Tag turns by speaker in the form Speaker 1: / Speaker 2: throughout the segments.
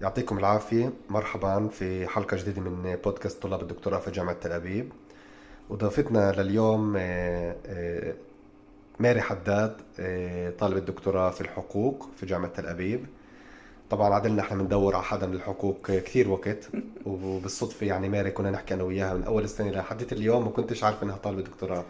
Speaker 1: يعطيكم العافية. مرحبا في حلقة جديدة من بودكاست طلاب الدكتوراه في جامعة تل أبيب. وضيفتنا لليوم آه، آه، ماري حداد آه، طالبة دكتوراه في الحقوق في جامعة تل أبيب. طبعا عدلنا إحنا بندور على حدا من الحقوق كثير وقت وبالصدفة يعني ماري كنا نحكي أنا وياها من أول السنة لحد اليوم ما كنتش عارف إنها طالبة دكتوراه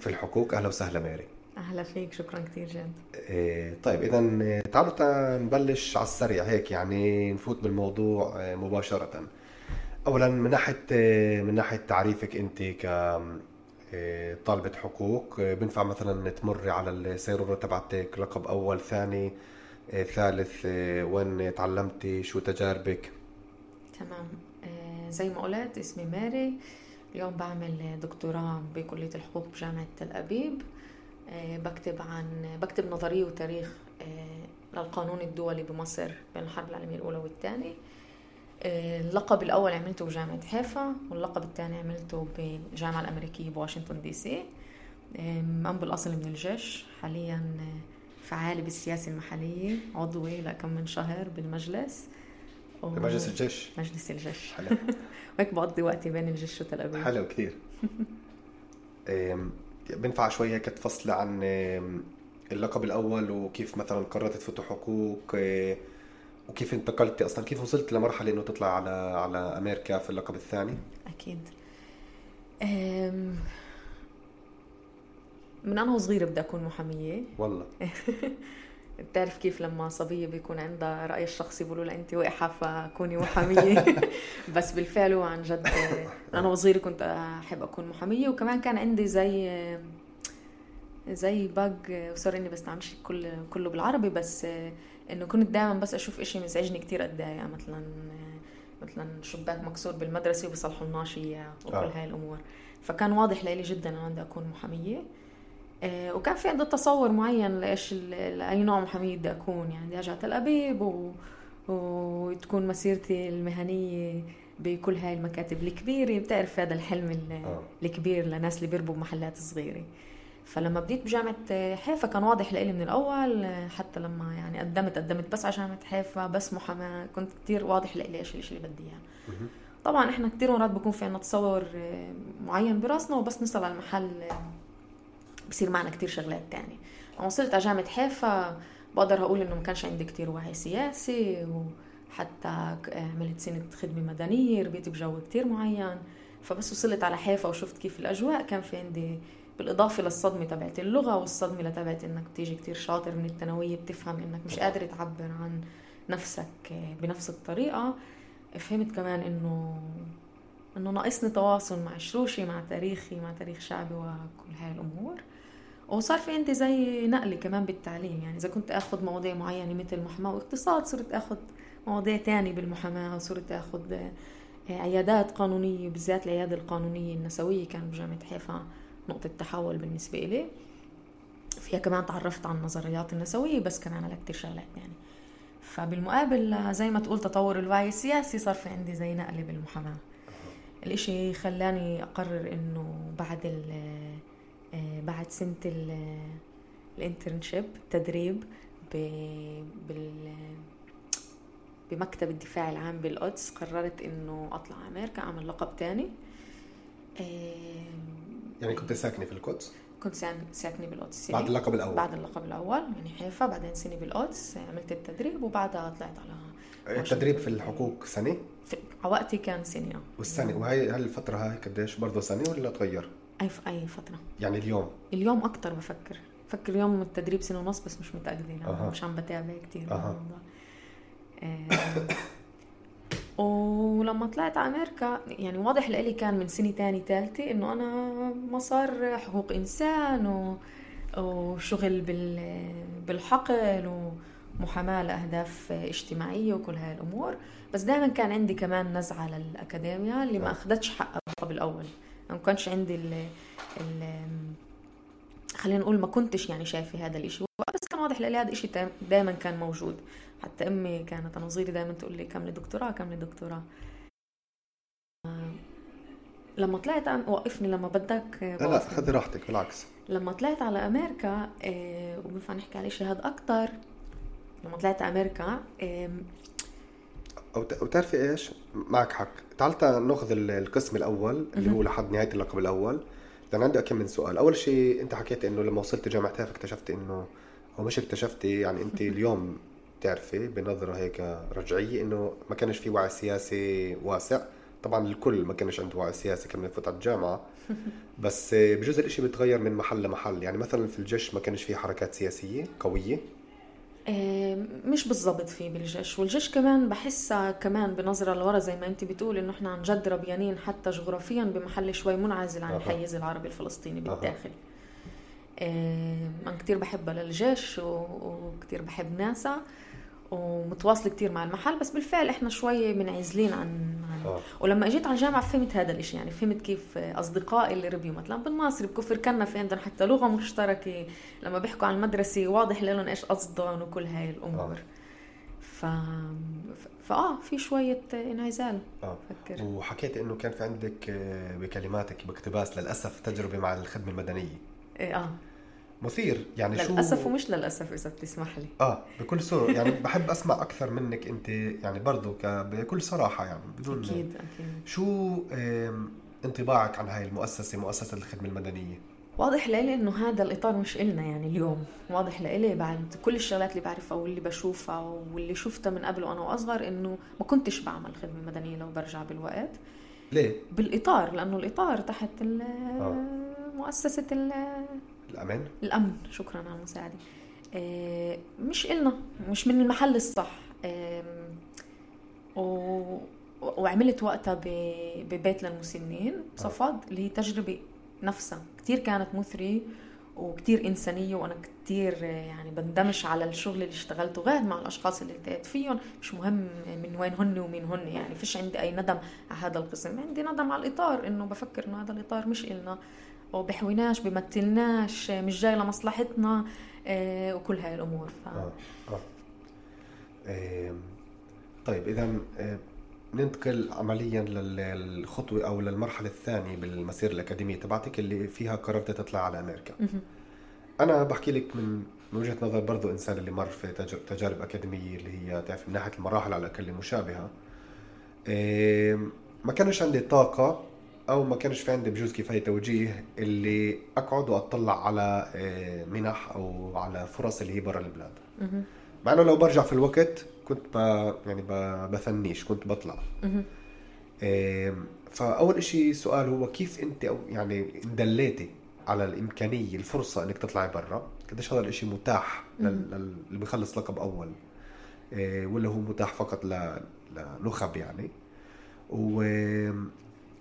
Speaker 1: في الحقوق. أهلا وسهلا ماري.
Speaker 2: أهلا فيك شكرا كثير جد
Speaker 1: إيه طيب اذا تعالوا نبلش على السريع هيك يعني نفوت بالموضوع آه، مباشرة. اولا من ناحية آه، من ناحية تعريفك أنت ك طالبة حقوق بنفع مثلا تمري على السيرورة تبعتك لقب أول ثاني ثالث وين تعلمتي شو تجاربك؟
Speaker 2: تمام. زي ما قلت اسمي ماري. اليوم بعمل دكتوراه بكلية الحقوق بجامعة تل أبيب. بكتب عن بكتب نظرية وتاريخ آه، للقانون الدولي بمصر بين الحرب العالمية الأولى والثانية. آه، اللقب الأول عملته بجامعة حيفا واللقب الثاني عملته بالجامعة الأمريكية بواشنطن دي سي. أم بالأصل من الجيش حاليا فعالة بالسياسة المحلية عضوة لكم من شهر بالمجلس.
Speaker 1: بمجلس الجيش؟
Speaker 2: مجلس الجيش. حلو. وهيك بقضي وقتي بين الجيش وتل أبيب.
Speaker 1: حلو كثير بنفع شوي هيك تفصلي عن اللقب الأول وكيف مثلا قررت تفوتوا حقوق آه، وكيف انتقلتي أصلا؟ كيف وصلت لمرحلة إنه تطلع على على أمريكا في اللقب الثاني؟
Speaker 2: أكيد. من أنا وصغيرة بدي أكون محامية.
Speaker 1: والله.
Speaker 2: بتعرف كيف لما صبية بيكون عندها رأي الشخصي بيقولوا لها أنت وقحه فكوني محاميه بس بالفعل وعن جد أنا وصغيره كنت أحب أكون محامية وكمان كان عندي زي زي باج وصار إني بستعملش كل كله بالعربي بس إنه كنت دائما بس أشوف إشي مزعجني كتير اتضايق مثلا مثلا شباك مكسور بالمدرسة وبيصلحوا لناش اياه وكل آه. هاي الأمور. فكان واضح لي جدا إنه بدي أكون محامية. وكان في عندي تصور معين لإيش لأي نوع محاميه بدي أكون. يعني بدي أرجع تل أبيب و... وتكون مسيرتي المهنية بكل هاي المكاتب الكبيرة. بتعرف هذا الحلم آه. الكبير لناس اللي بيربوا بمحلات صغيرة. فلما بديت بجامعة حيفا كان واضح لإلي من الأول حتى لما يعني قدمت قدمت بس على جامعة حيفا بس محاماة. كنت كتير واضح لإلي إيش الشيء اللي بدي إياه. طبعا إحنا كتير مرات بكون في عنا تصور آه، معين براسنا وبس نوصل على المحل بصير معنا كتير شغلات تانية. لما وصلت على جامعة حيفا بقدر أقول إنه ما كانش عندي كتير وعي سياسي وحتى عملت سنة خدمة مدنية ربيت بجو كتير معين. فبس وصلت على حيفا وشفت كيف الأجواء. كان في عندي بالإضافة للصدمة تبعت اللغة والصدمة لتبعت إنك بتيجي كتير شاطر من الثانوية بتفهم إنك مش قادر تعبر عن نفسك بنفس الطريقة. فهمت كمان إنه إنه ناقصني تواصل مع شروشي مع تاريخي مع تاريخ شعبي وكل هاي الأمور. وصار في عندي زي نقله كمان بالتعليم يعني إذا كنت آخذ مواضيع معينة مثل محاماه واقتصاد صرت آخذ مواضيع تانية بالمحاماة وصرت آخذ آه، عيادات قانونية بالذات العيادة القانونية النسوية كان بجامعة حيفا نقطة تحول بالنسبة لي فيها كمان تعرفت على النظريات النسوية بس كمان على كثير شغلات يعني. فبالمقابل زي ما تقول تطور الوعي السياسي صار في عندي زي نقلة بالمحاماة. الإشي خلاني أقرر إنه بعد آه، بعد سنة الانترنشيب التدريب بال بمكتب الدفاع العام بالقدس. قررت إنه أطلع أمريكا أعمل لقب تاني.
Speaker 1: يعني كنت ساكنة في القدس؟
Speaker 2: كنت ساكنة بالقدس
Speaker 1: بعد اللقب الأول؟
Speaker 2: بعد اللقب الأول يعني حيفا بعدين سنة بالقدس. عملت التدريب وبعدها طلعت على
Speaker 1: التدريب في الحقوق سنة؟
Speaker 2: في وقتي كان سنة
Speaker 1: والسنة. وهي هل الفترة هاي قديش برضه سنة ولا تغير؟
Speaker 2: أي أي فترة.
Speaker 1: يعني اليوم؟
Speaker 2: اليوم أكثر بفكر. بفكر اليوم التدريب سنة ونص بس مش متاكده يعني أه. مش عم بتابع كثير أه. ولما طلعت على أمريكا يعني واضح لإلي كان من سنة تاني ثالثه إنه أنا مسار حقوق إنسان و... وشغل بال... بالحقل ومحاماة لأهداف اجتماعية وكل هاي الأمور. بس دائما كان عندي كمان نزعة للاكاديميا اللي ما آه. أخذتش حقها قبل اول ما كانش عندي ال ال خلينا نقول ما كنتش يعني شايفة هذا الإشي. بس كان واضح لي هذا الاشي دائما كان موجود. حتى أمي كانت أنا صغيره دائما تقول لي كملي دكتوراه كملي دكتوراه. لما طلعت وقفني لما بدك
Speaker 1: لا لا خذي راحتك بالعكس.
Speaker 2: لما طلعت على أمريكا إيه وبنفع نحكي على الشيء هذا أكثر لما طلعت على أمريكا
Speaker 1: أو وتعرفي إيش؟ معك حق. تعال ناخذ القسم الأول اللي هو لحد نهاية اللقب الأول. لأن عندي كم من سؤال. أول شيء أنت حكيت إنه لما وصلت جامعة هيف اكتشفت إنه أو مش اكتشفتي يعني أنت اليوم بتعرفي بنظرة هيك رجعية إنه ما كانش في وعي سياسي واسع. طبعا الكل ما كانش عنده وعي سياسي كان يفوت على الجامعة. بس بجوز الإشي بيتغير من محل لمحل. يعني مثلا في الجيش ما كانش في حركات سياسية قوية.
Speaker 2: مش بالضبط في بالجيش والجيش كمان بحسها كمان بنظرة لورا زي ما انت بتقول إنه إحنا عن جد ربيانين حتى جغرافيا بمحل شوي منعزل عن الحيز العربي الفلسطيني بالداخل. أنا كثير بحبها للجيش وكثير بحب ناسا. ومتواصله كثير مع المحل بس بالفعل إحنا شوي منعزلين عن, عن آه. ولما إجيت على الجامعة فهمت هذا الشيء يعني فهمت كيف أصدقائي اللي ربيوا مثلا بالناصر بكفر كنا في عندنا حتى لغة مشتركة لما بيحكوا عن المدرسة واضح لهم إيش قصدهم وكل هاي الأمور. آه. ف فآه في شوية انعزال
Speaker 1: آه. فكر. وحكيت إنه كان في عندك آه، بكلماتك باقتباس للأسف تجربة مع الخدمة المدنية.
Speaker 2: إيه، آه.
Speaker 1: مثير. يعني
Speaker 2: للأسف
Speaker 1: شو
Speaker 2: للأسف ومش للأسف إذا بتسمح لي.
Speaker 1: آه بكل سرور يعني بحب أسمع أكثر منك أنت يعني برضه بكل صراحة يعني.
Speaker 2: بدون أكيد أكيد.
Speaker 1: شو انطباعك عن هاي المؤسسة مؤسسة الخدمة المدنية؟
Speaker 2: واضح لإلي إنه هذا الإطار مش إلنا يعني اليوم. واضح لإلي بعد كل الشغلات اللي بعرفها واللي بشوفها واللي شفتها من قبل وأنا وأصغر إنه ما كنتش بعمل خدمة مدنية لو برجع بالوقت.
Speaker 1: ليه؟
Speaker 2: بالإطار لأنه الإطار تحت آه. مؤسسة
Speaker 1: الأمان.
Speaker 2: الأمن. شكرا على المساعدة. آه، مش إلنا مش من المحل الصح. و... وعملت وقتها ببيت للمسنين بصفد اللي هي تجربة نفسها. كتير كانت مثرية وكتير إنسانية وأنا كتير يعني بندمش على الشغل اللي اشتغلته غير مع الأشخاص اللي التقيت فيهم. مش مهم من وين هن ومين هن يعني فيش عندي أي ندم على هذا القسم. عندي ندم على الإطار إنه بفكر إنه هذا الإطار مش إلنا وبحويناش بمثلناش مش جاي لمصلحتنا آه، وكل هاي الأمور ف... آه. آه.
Speaker 1: آه. طيب إذا آه، ننتقل عمليا للخطوة أو للمرحلة الثانية بالمسيرة الأكاديمية تبعتك اللي فيها قررت تطلع على أمريكا أنا بحكي لك من من وجهة نظر برضه إنسان اللي مر في تجارب أكاديمية اللي هي تعرف من ناحية المراحل على الاقل مشابهة ما كانش عندي طاقة أو ما كانش في عندي بجوز كفاية توجيه اللي أقعد وأطلع على آه، منح أو على فرص اللي هي برا البلاد. مع إنه لو برجع في الوقت كنت ب... يعني ب... بثنيش كنت بطلع. فأول إشي سؤال هو كيف أنت أو يعني اندليتي على الإمكانية الفرصة إنك تطلعي برا؟ قديش هذا الإشي متاح لل... اللي بيخلص لقب أول؟ آه، ولا هو متاح فقط ل... لنخب يعني؟ و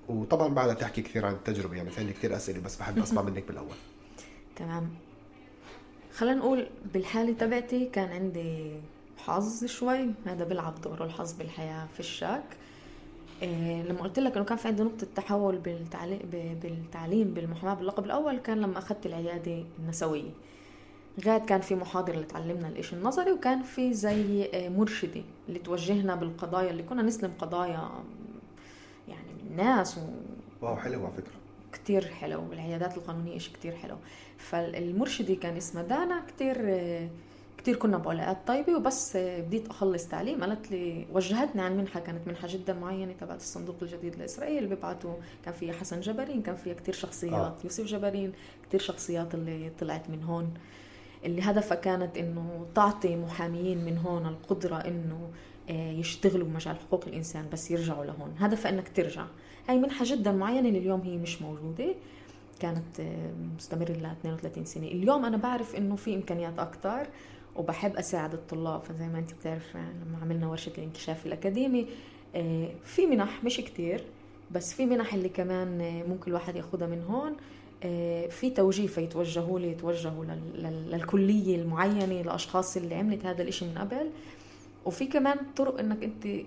Speaker 1: وطبعا بعدها تحكي كثير عن التجربة يعني في عندي كثير أسئلة بس بحب أسمع منك بالأول.
Speaker 2: تمام. خلينا نقول بالحالة تبعتي كان عندي حظ شوي هذا بيلعب دوره الحظ بالحياة في الشك إيه لما قلت لك إنه كان في عندي نقطة تحول بالتعليم بالتعليم بالمحاماة باللقب الأول كان لما أخذت العيادة النسوية. غاد كان في محاضرة اللي تعلمنا الإشي النظري وكان في زي آه، مرشدة اللي توجهنا بالقضايا اللي كنا نسلم قضايا الناس و...
Speaker 1: واو حلو على فكرة.
Speaker 2: كتير حلو العيادات القانونية إشي كتير حلو. فالمرشدة كان اسمها دانا كتير كتير كنا بعلاقات طيبة وبس بديت أخلص تعليم. قالت لي وجهتني عن منحة كانت منحة جدا معينة تبعت الصندوق الجديد لإسرائيل. بيبعتوا كان فيها حسن جبرين كان فيها كتير شخصيات آه. يوسف جبرين كتير شخصيات اللي طلعت من هون. اللي هدفها كانت إنه تعطي محاميين من هون القدرة إنه يشتغلوا بمجال حقوق الإنسان بس يرجعوا لهون. هدفها إنك ترجع. هاي منحة جدا معينة اللي اليوم هي مش موجودة. كانت آه، مستمرة ل 32 سنة. اليوم أنا بعرف إنه في إمكانيات أكثر وبحب أساعد الطلاب. فزي ما أنت بتعرف يعني لما عملنا ورشة الانكشاف الأكاديمي آه، في منح مش كتير بس في منح اللي كمان ممكن الواحد ياخذها من هون. في توجيه فيتوجهوا لي يتوجهوا للكلية المعينة لأشخاص اللي عملت هذا الإشي من قبل. وفي كمان طرق إنك أنت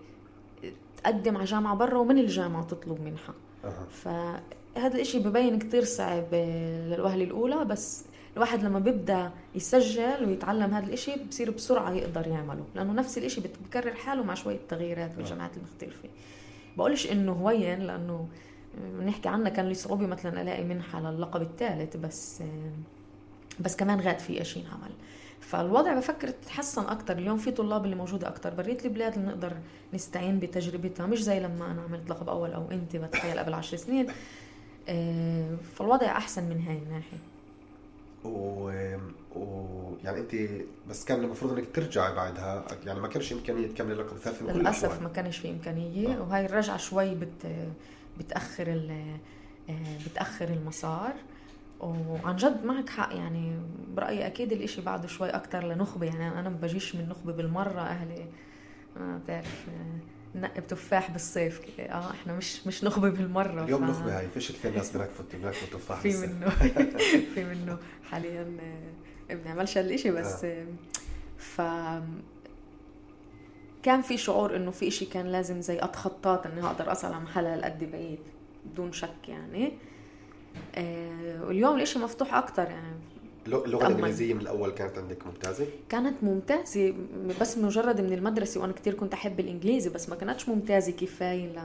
Speaker 2: تقدم على جامعة برا ومن الجامعة تطلب منحه أه. فهذا الإشي ببين كتير صعب للوهلة الأولى بس الواحد لما بيبدأ يسجل ويتعلم هذا الإشي بصير بسرعة يقدر يعمله لأنه نفس الإشي بكرر حاله مع شوية تغييرات بالجامعات المختلفه بقولش إنه هوين لأنه بنحكي عنها كان لي صعوبة مثلا ألاقي منحة للقب الثالث بس بس كمان غاد في إشي انعمل فالوضع بفكر تتحسن أكثر اليوم في طلاب اللي موجودة أكثر برية البلاد اللي نقدر نستعين بتجربتها. مش زي لما أنا عملت لقب أول أو أنت بتخيل قبل عشر سنين. آه، فالوضع أحسن من هاي الناحية.
Speaker 1: و... و يعني أنت بس كان المفروض إنك ترجعي بعدها. يعني ما كانش إمكانية تكملي اللقب الثالث
Speaker 2: من للأسف ما كانش في إمكانية. آه. وهي الرجعة شوي بت بتأخر ال... آه، بتأخر المسار. وعن جد معك حق يعني برأيي أكيد الإشي بعده شوي أكثر لنخبة يعني أنا ما بجيش من نخبة بالمرة أهلي ما بتعرف نقب تفاح بالصيف آه إحنا مش مش نخبة بالمرة
Speaker 1: اليوم ف... نخبة هاي فيش كثير ناس بنكفوا بنكفوا تفاح
Speaker 2: في منه في منه. حاليا ما بنعملش هالشيء بس آه. ف كان في شعور إنه في إشي كان لازم زي أتخطاه إني أقدر اصل على محلها لقد بعيد بدون شك يعني. آه واليوم الإشي مفتوح أكثر يعني
Speaker 1: اللغة الإنجليزية من الأول كانت عندك ممتازة؟
Speaker 2: كانت ممتازة بس مجرد من المدرسة وأنا كثير كنت أحب الإنجليزي بس ما كانتش ممتازة كفاية ل...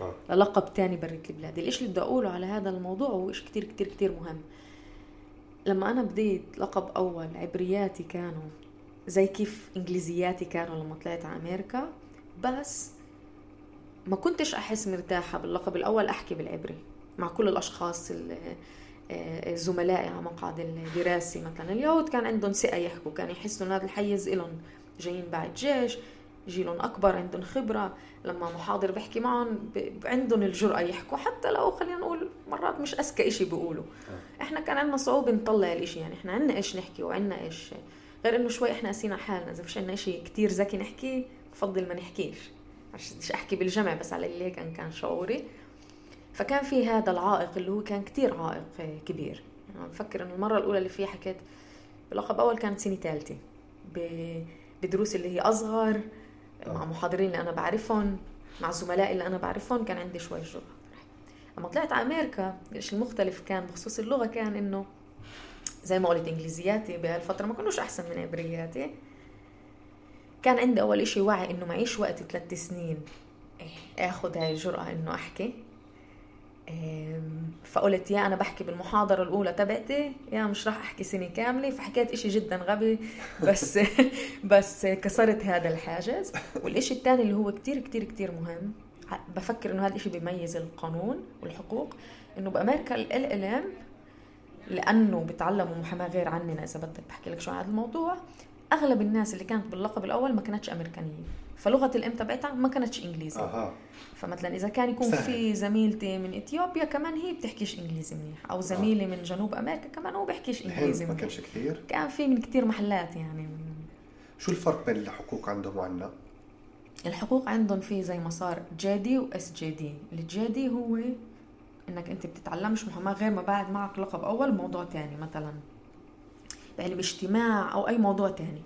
Speaker 2: آه. للقب ثاني بريت البلاد، الشيء اللي بدي أقوله على هذا الموضوع هو شيء كثير كثير كثير مهم. لما أنا بديت لقب أول عبرياتي كانوا زي كيف إنجليزياتي كانوا لما طلعت على أمريكا بس ما كنتش أحس مرتاحة باللقب الأول أحكي بالعبري مع كل الأشخاص آه، زملائي على مقعد الدراسي مثلا. اليهود كان عندهم ثقة يحكوا كان يحسوا ان هذا الحيز إلهم جايين بعد جيش جيلهم أكبر عندهم خبرة. لما محاضر بحكي معهم عندهم الجرأة يحكوا. حتى لو خلينا نقول مرات مش أذكى إشي بيقولوا. آه. إحنا كان عندنا صعوبة نطلع الإشي. يعني إحنا عندنا إيش نحكي وعندنا إيش. غير إنه شوي إحنا قاسينا حالنا. إذا فيش عندنا إشي كتير ذكي نحكيه بفضل ما نحكيش. عشان أحكي بالجمع بس على اللي كان كان شعوري. فكان في هذا العائق اللي هو كان كتير عائق كبير. يعني بفكر إنه المرة الأولى اللي فيها حكيت بلقب أول كانت سنه ثالثه بدروس اللي هي أصغر مع آه. محاضرين اللي أنا بعرفهم مع الزملاء اللي أنا بعرفهم كان عندي شوي جرأة. لما طلعت على أمريكا الشيء المختلف كان بخصوص اللغة كان إنه زي ما قلت إنجليزياتي بهالفترة ما كانوش أحسن من عبرياتي. كان عندي أول إشي وعي إنه معيش وقت ثلاث سنين إيه، آخذ هاي الجرأة إنه أحكي. فقلت يا أنا بحكي بالمحاضرة الأولى تبعتي يا مش راح أحكي سنة كاملة فحكيت إشي جدا غبي بس بس كسرت هذا الحاجز. والإشي الثاني اللي هو كتير كتير كتير مهم بفكر إنه هذا الشيء بيميز القانون والحقوق إنه بأمريكا LLM لأنه بتعلموا محاماة غير عننا إذا بدك بحكي لك شو عن هذا الموضوع أغلب الناس اللي كانت باللقب الأول ما كانتش أمريكانية. فلغة الإم تبعتها ما كانتش انجليزي أه. فمثلا إذا كان يكون سهل. في زميلتي من إثيوبيا كمان هي بتحكيش إنجليزي منيح. أو زميلي آه. من جنوب أمريكا كمان هو بيحكيش إنجليزي
Speaker 1: منيح. ما كانش كثير
Speaker 2: كان في من كثير محلات يعني.
Speaker 1: شو الفرق بين الحقوق عندهم وعندنا
Speaker 2: الحقوق عندهم في زي مسار JD و SJD ال JD هو إنك أنت بتتعلمش محاماه غير ما بعد معك لقب أول موضوع تاني مثلا. بعلم اجتماع أو أي موضوع تاني.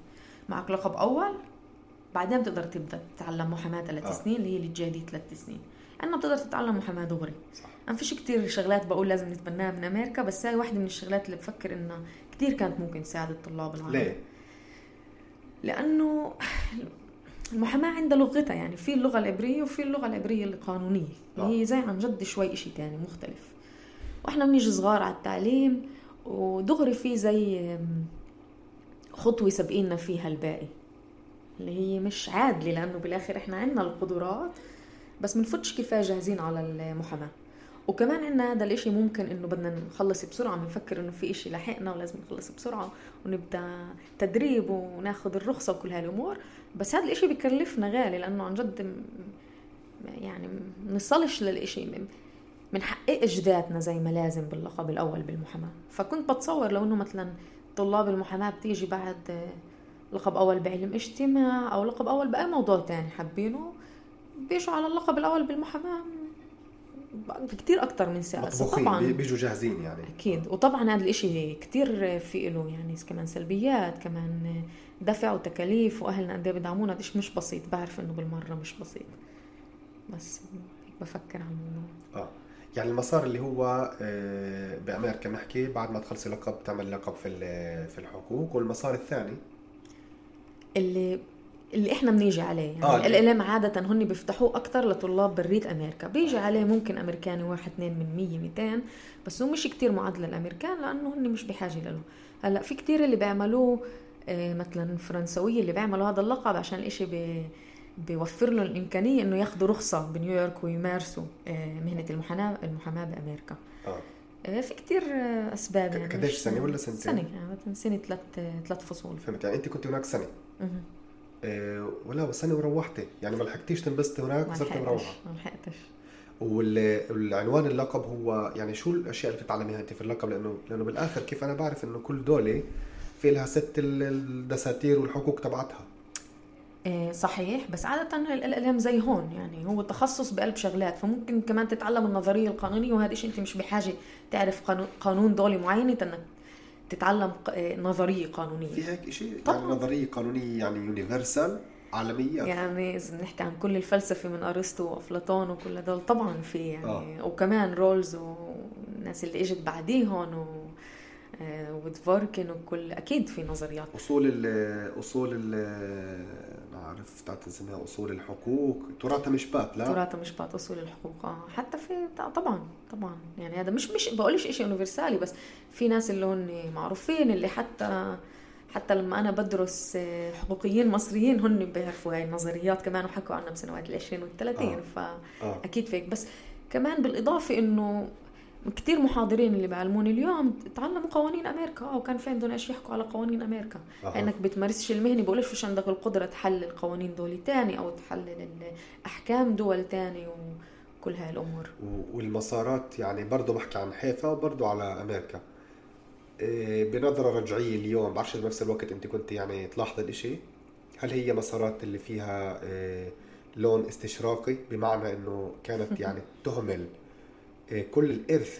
Speaker 2: معك لقب أول بعدين بتقدر تبدأ تتعلم محاماة ثلاث آه. سنين اللي هي الجي ثلاث سنين. عندنا بتقدر تتعلم محاماة دغري. صح. أنا فيش كتير شغلات بقول لازم نتبناها من أمريكا بس هاي واحدة من الشغلات اللي بفكر انها كتير كانت ممكن تساعد الطلاب العرب.
Speaker 1: ليه؟
Speaker 2: لأنه المحاماة عندها لغتها يعني في اللغة العبرية وفي اللغة العبرية القانونية. اللي آه. هي زي عن جد شوي إشي تاني مختلف. وإحنا بنيجي صغار على التعليم ودغري في زي خطوة سابقيننا فيها الباقي اللي هي مش عادلة لأنه بالآخر إحنا عنا القدرات بس منفتش كفاية جاهزين على المحاماة. وكمان عنا هذا الإشي ممكن إنه بدنا نخلص بسرعة بنفكر إنه في إشي لحقنا ولازم نخلص بسرعة ونبدأ تدريب وناخذ الرخصة وكل هالأمور. بس هذا الإشي بكلفنا غالي لأنه عن جد يعني نصلش للإشي. منحققش ذاتنا زي ما لازم باللقب الأول بالمحاماة. فكنت بتصور لو إنه مثلا طلاب المحاماة بتيجي بعد لقب أول بعلم اجتماع أو لقب أول بأي موضوع تاني حابينه بيجوا على اللقب الأول بالمحاماة بكتير أكتر من ساعة.
Speaker 1: طبعا بيجوا جاهزين يعني.
Speaker 2: أكيد. وطبعا هذا الإشي كتير في له يعني كمان سلبيات كمان دفع وتكاليف وأهلنا قد إيه بدعمونا. هذا مش بسيط بعرف إنه بالمرة مش بسيط. بس بفكر على الموضوع
Speaker 1: آه. يعني المسار اللي هو آه، بأمريكا بنحكي بعد ما تخلصي لقب تعمل لقب في في الحقوق. والمسار الثاني؟
Speaker 2: اللي اللي إحنا بنيجي عليه. يعني آه ال عادة هن بيفتحوه أكثر لطلاب برية أمريكا. بيجي عليه ممكن أمريكاني واحد اثنين من مية ميتين. بس هو مش كتير معدل الأمريكان لأنه هن مش بحاجة له. هلأ في كتير اللي بيعملوه آه، مثلا فرنسوية اللي بيعملوا هذا اللقب عشان الإشي بي بيوفر له الإمكانية إنه ياخذوا رخصة بنيويورك ويمارسوا آه، مهنة المحاماة المحاماة بأمريكا. آه. آه، في كتير أسباب
Speaker 1: يعني قديش سنة ولا سنتين؟
Speaker 2: سنة يعني سنة ثلاث ثلاث فصول.
Speaker 1: فهمت يعني أنت كنت هناك سنة. إيه ولا سنة وروحتي يعني ما لحقتيش تنبسطي هناك
Speaker 2: وصرتي مروحة. ما لحقتش.
Speaker 1: والعنوان اللقب هو يعني شو الأشياء اللي بتتعلميها أنت في اللقب لأنه لأنه بالآخر كيف أنا بعرف إنه كل دولة في لها ست الدساتير والحقوق تبعتها
Speaker 2: صحيح بس عادة ال LLM زي هون يعني هو تخصص بقلب شغلات فممكن كمان تتعلم النظرية القانونية وهذا الشيء أنت مش بحاجة تعرف قانون دولة معينة إنك تتعلم إيه، نظرية قانونية.
Speaker 1: في هيك شيء يعني نظرية قانونية يعني universal عالمية؟
Speaker 2: يعني إذا بنحكي عن كل الفلسفة من أرسطو وأفلاطون وكل هدول طبعا في يعني آه. وكمان رولز والناس اللي إجت بعديهم و ودفوركن وكل أكيد في نظريات.
Speaker 1: أصول ال أصول ال عرفت اسمها أصول الحقوق. تراثها مشبات لا.
Speaker 2: تراثها مشبات أصول الحقوق. آه حتى في طبعا طبعا. يعني هذا مش مش بقولش شيء يونيفرسالي بس في ناس اللي هن معروفين اللي حتى حتى لما أنا بدرس آه، حقوقيين مصريين هن بيعرفوا هاي النظريات. كمان وحكوا عنها بسنوات ال 20 وال 30 آه. فاكيد فيك. بس كمان بالإضافة إنه كثير محاضرين اللي بيعلموني اليوم. تعلموا قوانين أمريكا. آه وكان في عندهم إيش يحكوا على قوانين أمريكا. أه. إنك بتمارسش المهنه بقولش فيش عندك القدرة تحلل قوانين دولة تاني أو تحلل أحكام دول تاني وكل هاي الأمور.
Speaker 1: والمسارات يعني برضه بحكي عن حيفا وبرضه على أمريكا. إيه، بنظرة رجعية اليوم بعرفش بنفس الوقت أنت كنت يعني تلاحظ الإشي. هل هي مسارات اللي فيها إيه، لون استشراقي؟ بمعنى إنه كانت يعني تهمل كل الإرث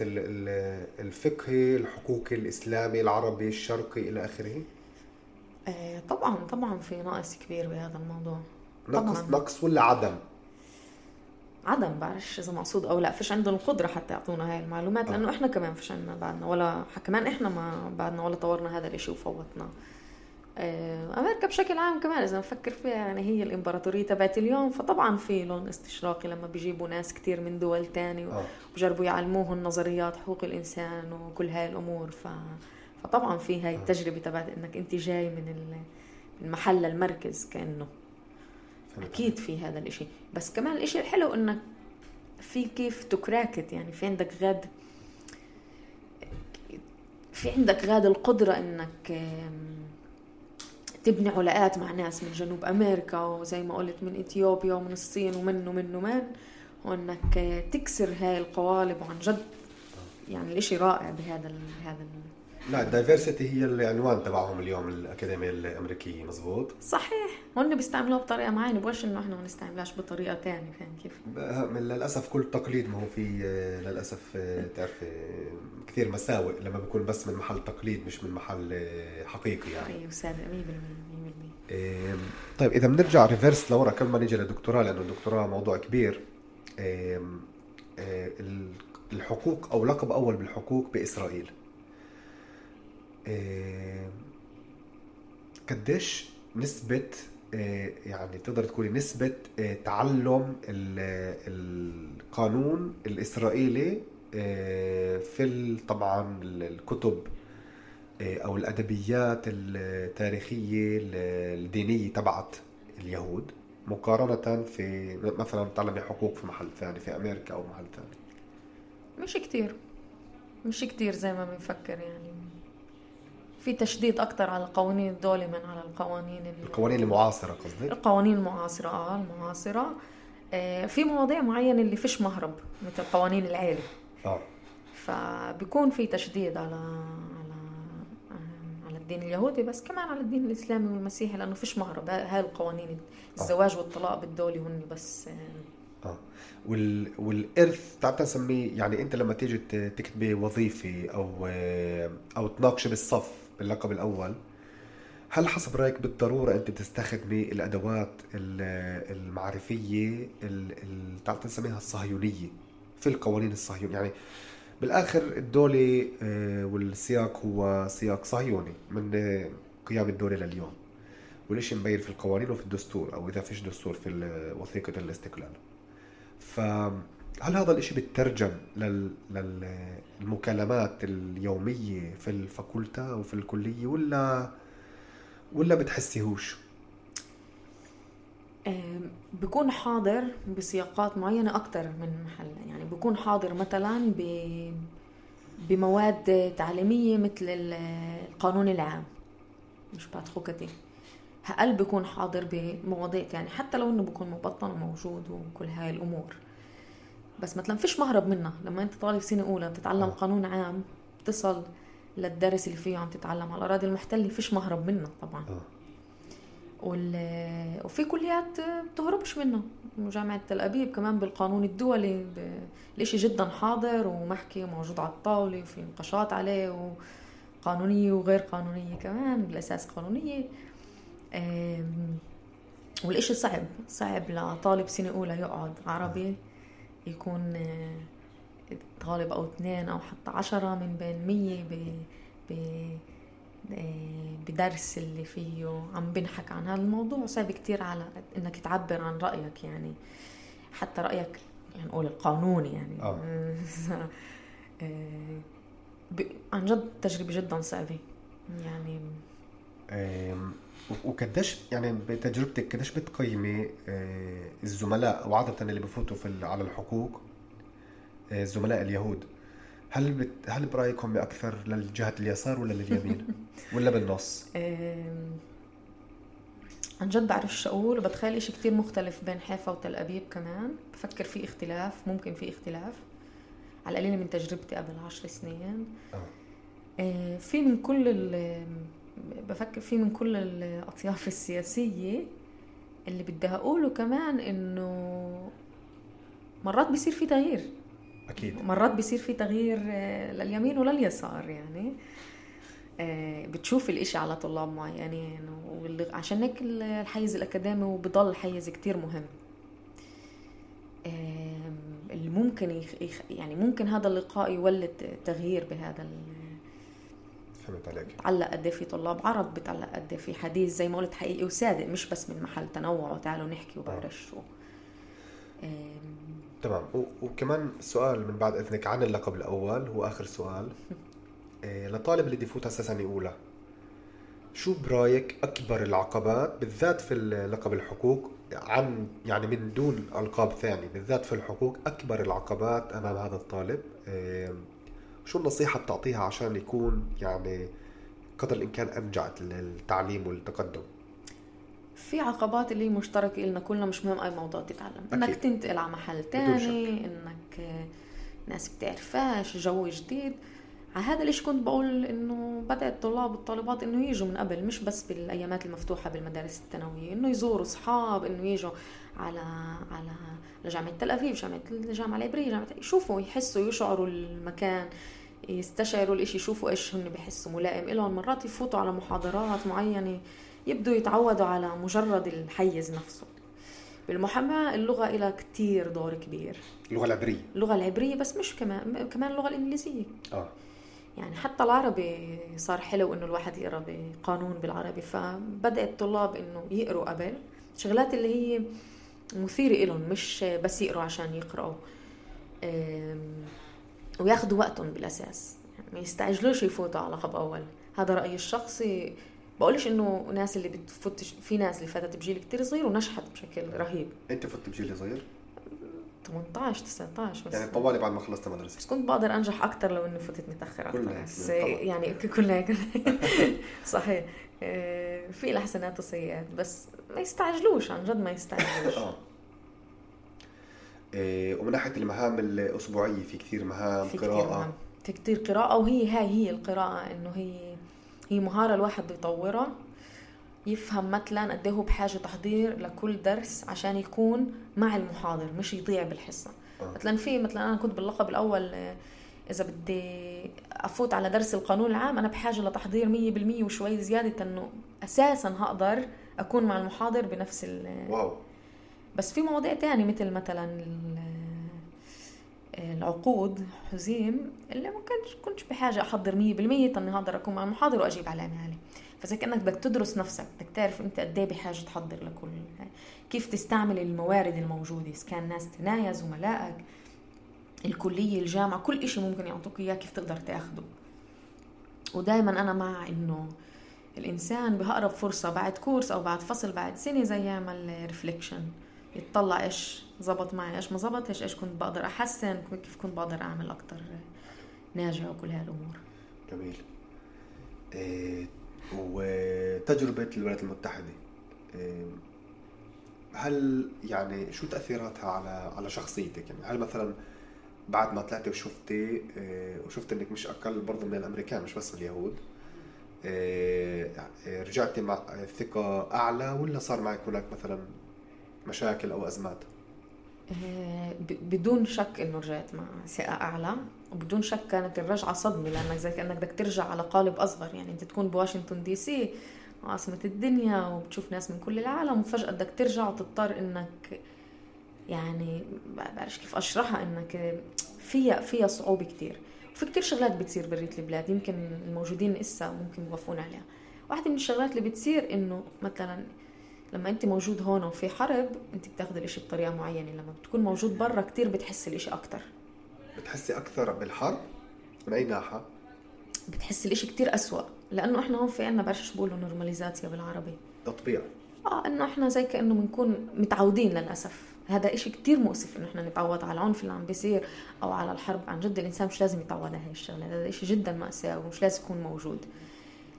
Speaker 1: الفقهي الحقوقي الإسلامي العربي الشرقي إلى آخره؟
Speaker 2: إيه، طبعا طبعا في نقص كبير بهذا الموضوع
Speaker 1: نقص طبعاً. نقص ولا عدم؟
Speaker 2: عدم بعرفش إذا مقصود أو لا فيش عندهم القدره حتى يعطونا هاي المعلومات لأنه إحنا كمان فيش عندنا بعدنا ولا كمان إحنا ما بعدنا ولا طورنا هذا الإشي وفوتنا آه، أمريكا بشكل عام كمان إذا نفكر فيها يعني هي الإمبراطورية تبعت اليوم. فطبعا في لون استشراقي لما بيجيبوا ناس كتير من دول تانية آه. وبجربوا يعلموهم نظريات حقوق الإنسان وكل هاي الأمور. ف... فطبعا في هاي آه. التجربة تبعت إنك أنت جاي من من محل المركز كأنه. أكيد في هذا الإشي. بس كمان الإشي الحلو إنك في كيف تكراكت يعني في عندك غاد في عندك غاد القدرة إنك تبني علاقات مع ناس من جنوب أمريكا وزي ما قلت من إثيوبيا ومن الصين ومن ومن ومن. وإنك تكسر هاي القوالب وعن جد. يعني الإشي رائع بهذا بهذا
Speaker 1: لا ال diversity هي العنوان تبعهم اليوم الأكاديمية الأمريكية مزبوط؟
Speaker 2: صحيح. هن بيستعملوها بطريقة معينة بقولش إنه إحنا ما نستعملهاش بطريقة ثانية فاهم كيف؟
Speaker 1: للأسف كل تقليد ما هو في للأسف تعرفي كثير مساوئ لما بيكون بس من محل تقليد مش من محل حقيقي يعني.
Speaker 2: أيوه صادق 100% 100%
Speaker 1: طيب إذا بنرجع reverse لورا قبل ما نيجي للدكتوراه لأنه الدكتوراه موضوع كبير الحقوق أو لقب أول بالحقوق بإسرائيل. قديش نسبة يعني تقدر تقولي نسبة تعلم القانون الإسرائيلي في طبعا الكتب أو الأدبيات التاريخية الدينية تبعت اليهود مقارنة في مثلا تعلمي حقوق في محل ثاني في أمريكا أو محل ثاني.
Speaker 2: مش كتير. مش كتير زي ما بنفكر يعني. في تشديد أكثر على قوانين الدولة من على القوانين
Speaker 1: القوانين المعاصرة قصدك؟
Speaker 2: القوانين المعاصرة آه المعاصرة. آه في مواضيع معينة اللي فيش مهرب مثل قوانين العيلة. آه. فبيكون في تشديد على على على الدين اليهودي بس كمان على الدين الإسلامي والمسيحي لأنه فيش مهرب. هاي القوانين آه. الزواج والطلاق بالدولة هن بس
Speaker 1: آه. آه. وال... والإرث تعال نسميه يعني أنت لما تيجي تكتبي وظيفة أو أو تناقشي بالصف باللقب الأول. هل حسب رأيك بالضرورة أنت تستخدمي الأدوات المعرفية تعرف نسميها الصهيونية في القوانين الصهيونية يعني بالآخر الدولة آه، والسياق هو سياق صهيوني من قيام الدولة لليوم. والإشي مبين في القوانين وفي الدستور أو إذا فيش دستور في وثيقة الاستقلال. ف هل هذا الإشي بترجم لل... للمكالمات اليومية في الفاكولتا أو في الكلية ولا ولا بتحسيهوش؟
Speaker 2: بكون حاضر بسياقات معينة أكثر من محل. يعني بكون حاضر مثلا ب بمواد تعليمية مثل القانون العام. مش بعد خوكتي. هقل بكون حاضر بمواضيع يعني حتى لو إنه بكون مبطن وموجود وكل هاي الأمور. بس مثلا فيش مهرب منها. لما انت طالب سنة أولى بتتعلم آه. قانون عام بتصل للدرس اللي فيه عم تتعلم على الأراضي المحتلة فيش مهرب منه طبعا. آه. وال... وفي كليات بتهربش منه جامعة تل أبيب كمان بالقانون الدولي ب... الإشي جدا حاضر ومحكي وموجود على الطاولة وفي نقاشات عليه وقانونية وغير قانونية كمان بالأساس قانونية. والإشي صعب صعب لطالب سنة أولى يقعد عربي. يكون آه، طالب أو اثنين أو حتى عشرة من بين مية ب... ب... آه، بدرس اللي فيه عم بنحك عن هذا الموضوع صعب كتير على إنك تعبر عن رأيك يعني. حتى رأيك يعني نقول القانوني يعني. آه. آه، عن جد تجربة جدا صعبة يعني.
Speaker 1: وقديش يعني بتجربتك قديش بتقيمي الزملاء وعادة اللي بفوتوا في على الحقوق الزملاء اليهود. هل بت... هل برأيكم أكثر للجهة اليسار ولا لليمين؟ ولا بالنص؟
Speaker 2: عن جد بعرفش أقول وبتخيل إشي كتير مختلف بين حيفا وتل أبيب كمان. بفكر في اختلاف ممكن في اختلاف. على القليله من تجربتي قبل عشر سنين. آه. آه في من كل بفكر فيه من كل الأطياف السياسية اللي بدي أقوله كمان إنه مرات بيصير في تغيير.
Speaker 1: أكيد.
Speaker 2: مرات بيصير في تغيير آه، لليمين ولليسار يعني. آه، بتشوف الإشي على طلاب معينين وعشان عشان هيك الحيز الأكاديمي وبضل حيز كتير مهم. اللي ممكن يخ... يعني ممكن هذا اللقاء يولد تغيير بهذا
Speaker 1: ال... 2003
Speaker 2: بتعلق قد إيه في طلاب؟ عرب بتعلق قد إيه في حديث؟ زي ما قلت حقيقي وصادق مش بس من محل تنوع وتعالوا نحكي وبرشوا آه.
Speaker 1: تمام. وكمان سؤال من بعد إذنك عن اللقب الأول هو آخر سؤال. آه، لطالب اللي بده يفوت على سنة أولى شو برأيك أكبر العقبات بالذات في لقب الحقوق؟ عن يعني من دون ألقاب ثاني بالذات في الحقوق أكبر العقبات أمام هذا الطالب؟ شو النصيحة بتعطيها عشان يكون يعني قدر الإمكان انجع التعليم والتقدم؟
Speaker 2: في عقبات اللي مشتركة إلنا كلنا مش مهم أي موضوع تتعلم. أكيد. إنك تنتقل على محل تاني إنك ناس بتعرفاش جو جديد. على هذا ليش كنت بقول إنه بدأ الطلاب والطالبات إنه يجوا من قبل مش بس بالأيامات المفتوحة بالمدارس الثانوية إنه يزوروا أصحاب إنه يجوا. على على لجامعة تل ابيب جامعة الجامعة العبرية جامعة يشوفوا يحسوا يشعروا المكان يستشعروا الإشي يشوفوا إيش هن بحسوا ملائم لهم مرات يفوتوا على محاضرات معينة يبدوا يتعودوا على مجرد الحيز نفسه. بالمحاماة اللغة لها كتير دور كبير.
Speaker 1: اللغة العبرية.
Speaker 2: اللغة العبرية بس مش كمان كمان اللغة الإنجليزية. آه. يعني حتى العربي صار حلو إنه الواحد يقرأ بقانون بالعربي فبدأ الطلاب إنه يقروا قبل. شغلات اللي هي مثيرة لهم مش بس يقروا عشان يقرأوا. وياخذوا وقتهم بالأساس. يعني ما يستعجلوش يفوتوا على لقب أول. هذا رأيي الشخصي. بقولش إنه ناس اللي بتفوت في ناس اللي فاتت بجيل كتير صغير ونجحت بشكل رهيب.
Speaker 1: أنت فت بجيل صغير؟
Speaker 2: 18 19
Speaker 1: بس. يعني طوالي بعد ما خلصت مدرسة.
Speaker 2: بس كنت بقدر أنجح أكثر لو إني فتت متاخر أكثر بس يعني هيك صحيح. آه، في لها حسنات وسيئات بس ما يستعجلوش عن جد ما يستعجلوش آه
Speaker 1: ومن ناحية المهام الأسبوعية في كثير مهام في قراءة كتير مهام.
Speaker 2: في كثير قراءة وهي هاي هي القراءة إنه هي هي مهارة الواحد بيطورها يفهم مثلا قد هو بحاجة تحضير لكل درس عشان يكون مع المحاضر مش يضيع بالحصة آه. مثلا في مثلا أنا كنت باللقب الأول آه، إذا بدي أفوت على درس القانون العام أنا بحاجة لتحضير مية بالمية وشوي زيادة إنه أساسا هقدر أكون مع المحاضر بنفس ال واو. بس في مواضيع تانية مثل مثلا العقود حزيم اللي ما كنتش كنتش بحاجة أحضر 100% اني أقدر أكون مع المحاضر وأجيب على مالي فزي كأنك بدك تدرس نفسك بدك تعرف أنت قد إيه بحاجة تحضر لكل كيف تستعمل الموارد الموجودة إذا كان ناس تنايا زملائك الكلية الجامعة كل إشي ممكن يعطوك إياه كيف تقدر تأخده. ودائما أنا مع إنه الإنسان باقرب فرصة بعد كورس أو بعد فصل بعد سنة زي يعمل ريفليكشن يتطلع إيش زبط معي إيش ما زبط إيش إيش كنت بقدر أحسن كيف كنت بقدر أعمل أكثر ناجح وكل هالأمور.
Speaker 1: جميل. إيه وتجربة الولايات المتحدة إيه هل يعني شو تأثيراتها على على شخصيتك؟ يعني هل مثلا بعد ما طلعتي وشفتي إيه وشفت إنك مش أقل برضه من الأمريكان مش بس اليهود؟ رجعتي مع ثقة أعلى ولا صار معك هناك مثلا مشاكل أو أزمات؟
Speaker 2: إيه، بدون شك إنه رجعت مع ثقة أعلى وبدون شك كانت الرجعة صدمة لأنك زي كأنك بدك ترجع على قالب أصغر يعني أنت تكون بواشنطن دي سي عاصمة الدنيا وبتشوف ناس من كل العالم وفجأة بدك ترجع وتضطر إنك يعني بعرفش كيف أشرحها إنك فيها فيها صعوبة كتير وفي كتير شغلات بتصير بريت البلاد يمكن الموجودين إسا ممكن يوافقون عليها. واحدة من الشغلات اللي بتصير إنه مثلا لما أنت موجود هون وفي حرب أنت بتاخذ الإشي بطريقة معينة لما بتكون موجود برا كتير بتحس الإشي أكتر.
Speaker 1: بتحسي أكثر بالحرب؟ من أي ناحية؟
Speaker 2: بتحس الإشي كتير أسوأ لأنه إحنا هون في عنا بعرفش بقولوا نورماليزاتيا بالعربي.
Speaker 1: تطبيع.
Speaker 2: آه إنه إحنا زي كأنه بنكون متعودين للأسف. هذا إشي كتير مؤسف إنه إحنا نتعود على العنف اللي عم بيصير أو على الحرب. عن جد الإنسان مش لازم يتعود على هاي الشغلة. هذا إشي جدا مأساوي ومش لازم يكون موجود.